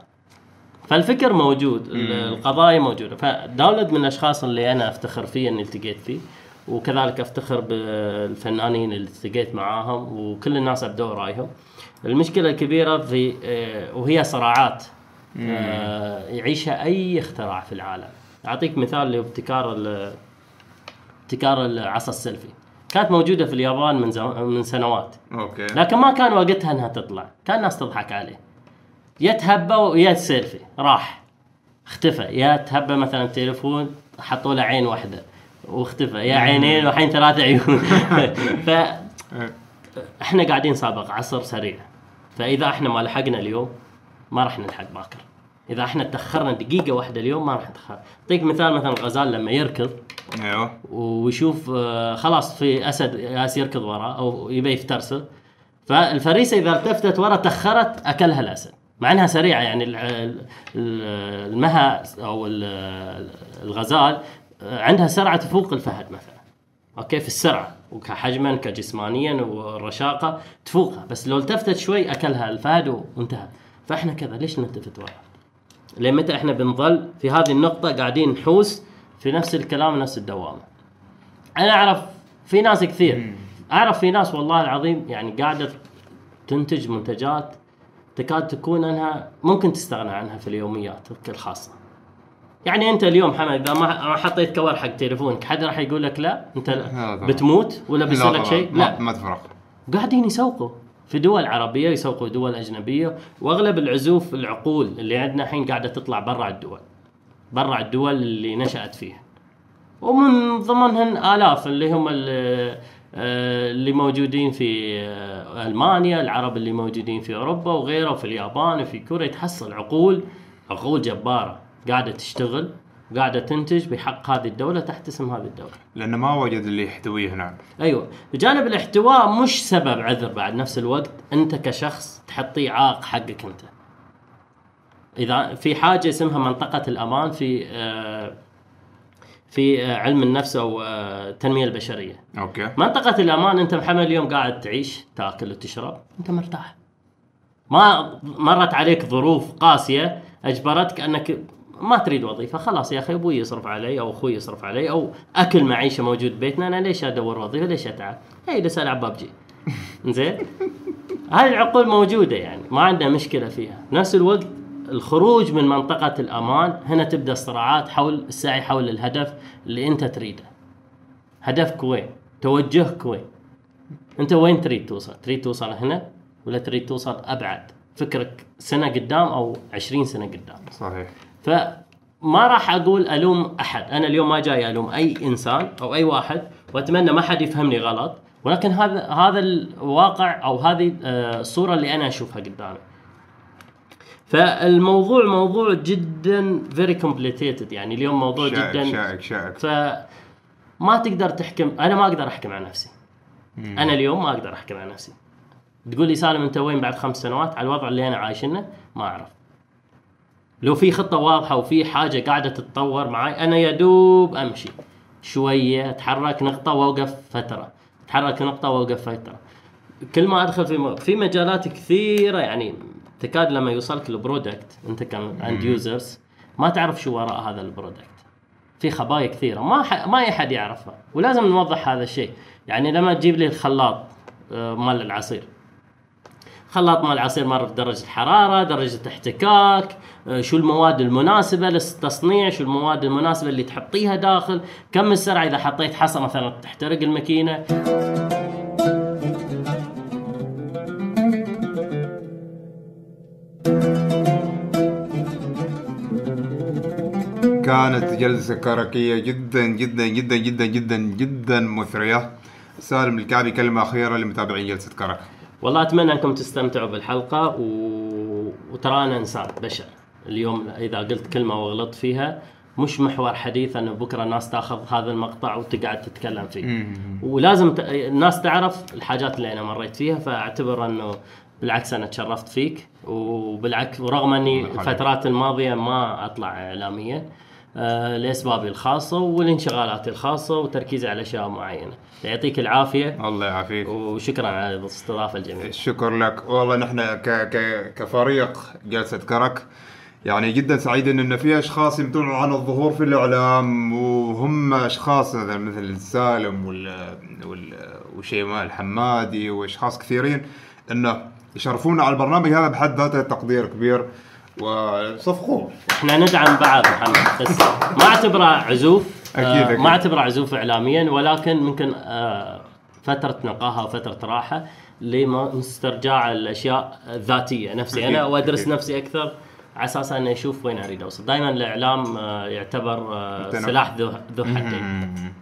فالفكر موجود ال- القضايا موجودة. فداونلود من الأشخاص اللي أنا أفتخر فيه إني التقيت فيه وكذلك أفتخر بالفنانين اللي التقيت معاهم وكل الناس أبدوا رأيهم. المشكلة الكبيرة في آه، وهي صراعات آه، يعيشها أي اختراع في العالم. أعطيك مثال لابتكار ابتكار العصا السيلفي. كانت موجودة في اليابان من. من سنوات. okay. لكن ما كان وقتها إنها تطلع. كان الناس تضحك عليه. يات هبة ويا سيلفي راح. اختفى. يات هبة مثلا تليفون حطوا له عين واحدة. واختفى. يا عينين وحين ثلاث عيون. *laughs* ف. إحنا قاعدين سابق عصر سريع. فإذا إحنا ما لحقنا اليوم ما راح نلحق باكر. إذا إحنا تأخرنا دقيقة واحدة اليوم ما راح نتأخر. أعطيك مثال مثلا الغزال لما يركض أيوه. ويشوف آه، خلاص في أسد ياس يركض وراه أو يبي يفترسه. فالفريسة إذا التفتت ورا تأخرت أكلها الأسد. مع إنها سريعة يعني ال- ال- ال- المها أو ال- الغزال آه، عندها سرعة تفوق الفهد مثلا. أوكي؟ في السرعة. وكحجما كجسمانيا والرشاقه تفوقها. بس لو التفتت شوي أكلها الفهد وانتهى. فإحنا كذا ليش نلتفت ورا؟ لين متى إحنا بنظل في هذه النقطة قاعدين نحوس في نفس الكلام نفس الدوامة. أنا أعرف في ناس كثير. أعرف في ناس والله العظيم يعني قاعدة تنتج منتجات تكاد تكون أنها ممكن تستغنى عنها في اليوميات الخاصة. يعني أنت اليوم حمد إذا ما حطيت كور حق تليفونك حد راح يقول لك لا أنت لا. بتموت ولا لا بيصير لك شيء؟ لا ما تفرق قاعدين يسوقوا في دول عربية يسوقوا دول أجنبية وأغلب العزوف العقول اللي عندنا الحين قاعدة تطلع برا الدول برا الدول اللي نشأت فيها ومن ضمنهن آلاف اللي هم اللي موجودين في آه، ألمانيا العرب اللي موجودين في أوروبا وغيره وفي اليابان وفي كوريا تحصل عقول عقول جبارة قاعدة تشتغل وقاعده تنتج بحق هذه الدولة تحت اسم هذه الدولة. لأنه ما وجد اللي يحتويه هنا أيوه. بجانب الاحتواء مش سبب عذر بعد نفس الوقت. أنت كشخص تحطيه عائق حقك أنت. إذا في حاجة اسمها منطقة الأمان في آه، في آه، علم النفس أو آه، التنمية البشرية. أوكي. منطقة الأمان أنت محمد اليوم قاعد تعيش تأكل وتشرب أنت مرتاح. ما مرت عليك ظروف قاسية أجبرتك أنك ما تريد وظيفة خلاص يا أخي أبوي يصرف علي أو أخوي يصرف علي أو أكل معيشة موجود بيتنا أنا ليش أدور وظيفة؟ ليش أتعب؟ بس العب ببجي *laughs* زين هاي العقول موجودة يعني ما عندنا مشكلة فيها. نفس الوقت الخروج من منطقة الأمان هنا تبدأ الصراعات حول السعي حول الهدف اللي أنت تريده. هدفك وين؟ توجهك وين؟ أنت وين تريد توصل؟ تريد توصل هنا ولا تريد توصل أبعد؟ فكرك سنة قدام أو 20 سنة قدام. صحيح. فما راح أقول ألوم أحد. أنا اليوم ما جاي ألوم أي إنسان أو أي واحد وأتمنى ما حد يفهمني غلط ولكن هذا هذا الواقع أو هذه آه، الصورة اللي أنا أشوفها قدامي. فالموضوع موضوع جدا very complicated يعني اليوم موضوع شائك جدا. شائك شائك. فما تقدر تحكم أنا ما أقدر أحكم عن نفسي. أنا اليوم ما أقدر أحكم عن نفسي. تقول لي سالم أنت وين بعد خمس سنوات؟ على الوضع اللي أنا عايشنه ما أعرف. لو في خطة واضحة وفي حاجة قاعدة تتطور معي أنا يا دوب أمشي. شوية أتحرك نقطة وأوقف فترة. أتحرك نقطة وأوقف فترة. كل ما أدخل في م... في مجالات كثيرة يعني تكاد لما يوصلك ال product أنت ك end users ما تعرف شو وراء هذا ال product. في خبايا كثيرة ما ح... ما أي احد يعرفها. ولازم نوضح هذا الشيء. يعني لما تجيب لي الخلاط آه، مال العصير. خلاط مال العصير مر بدرجة حرارة درجة احتكاك آه، شو المواد المناسبة للتصنيع شو المواد المناسبة اللي تحطيها داخل كم السرعة إذا حطيت حصى مثلا تحترق الماكينة. كانت جلسة كركية جدا جدا جدا جدا جدا جدا مثرية. سالم الكعبي كلمة أخيرة لمتابعين جلسة كرك. والله أتمنى أنكم تستمتعوا بالحلقة و... وترى أنا إنسان بشر. اليوم إذا قلت كلمة وغلطت فيها مش محور حديث انه بكرة الناس تأخذ هذا المقطع وتقعد تتكلم فيه. ولازم ت... الناس تعرف الحاجات اللي أنا مريت فيها فأعتبر أنه بالعكس أنا تشرفت فيك. وبالعكس ورغم أني. الفترات الماضية ما أطلع اعلاميا آه، لأسبابي الخاصة والانشغالات الخاصة وتركيزي على أشياء معينة. يعطيك العافية. الله يعافيك. وشكرا على الاستضافة الجميلة. شكر لك. والله نحن ك ك كفريق جلسة كرك يعني جدا سعيدين ان في أشخاص يمتنعوا عن الظهور في الإعلام وهم أشخاص مثل سالم وال وال وشيماء الحمادي وأشخاص كثيرين إنه يشرفونا على البرنامج هذا بحد ذاته تقدير كبير. وصفقوه إحنا ندعم بعض محمد بس ما أعتبره عزوف أكيد، آه، أكيد. ما أعتبره عزوف اعلاميا ولكن ممكن آه، فترة نقاهة وفتره راحة لاسترجاع الأشياء الذاتية نفسي أنا وادرس. نفسي أكثر على أساس أني أشوف وين أريد أوصل دائما الإعلام آه، يعتبر. سلاح ذو حدين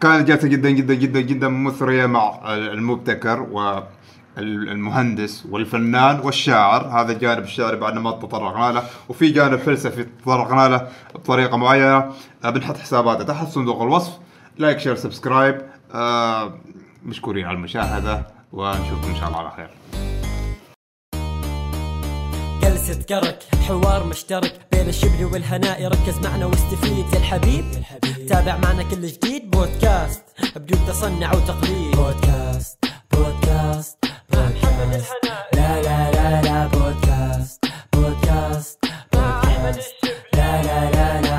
كانت جلسة جدا جدا جدا جدا مثرية مع المبتكر والمهندس والفنان والشاعر. هذا الجانب الشعري بعد ما تطرقنا له وفي جانب فلسفي تطرقنا له بطريقة معينة. آه، بنحط حساباته تحت صندوق الوصف. like share subscribe مشكورين على المشاهدة ونشوفكم إن شاء الله على خير. جلسة كرك حوار مشترك بين الشبل والهناء. ركز معنا واستفيد يا الحبيب. تابع معنا كل جديد. بودكاست بدون تصنع وتقليد. بودكاست بودكاست. بودكاست لا لا لا لا بودكاست بودكاست بودكاست لا لا لا لا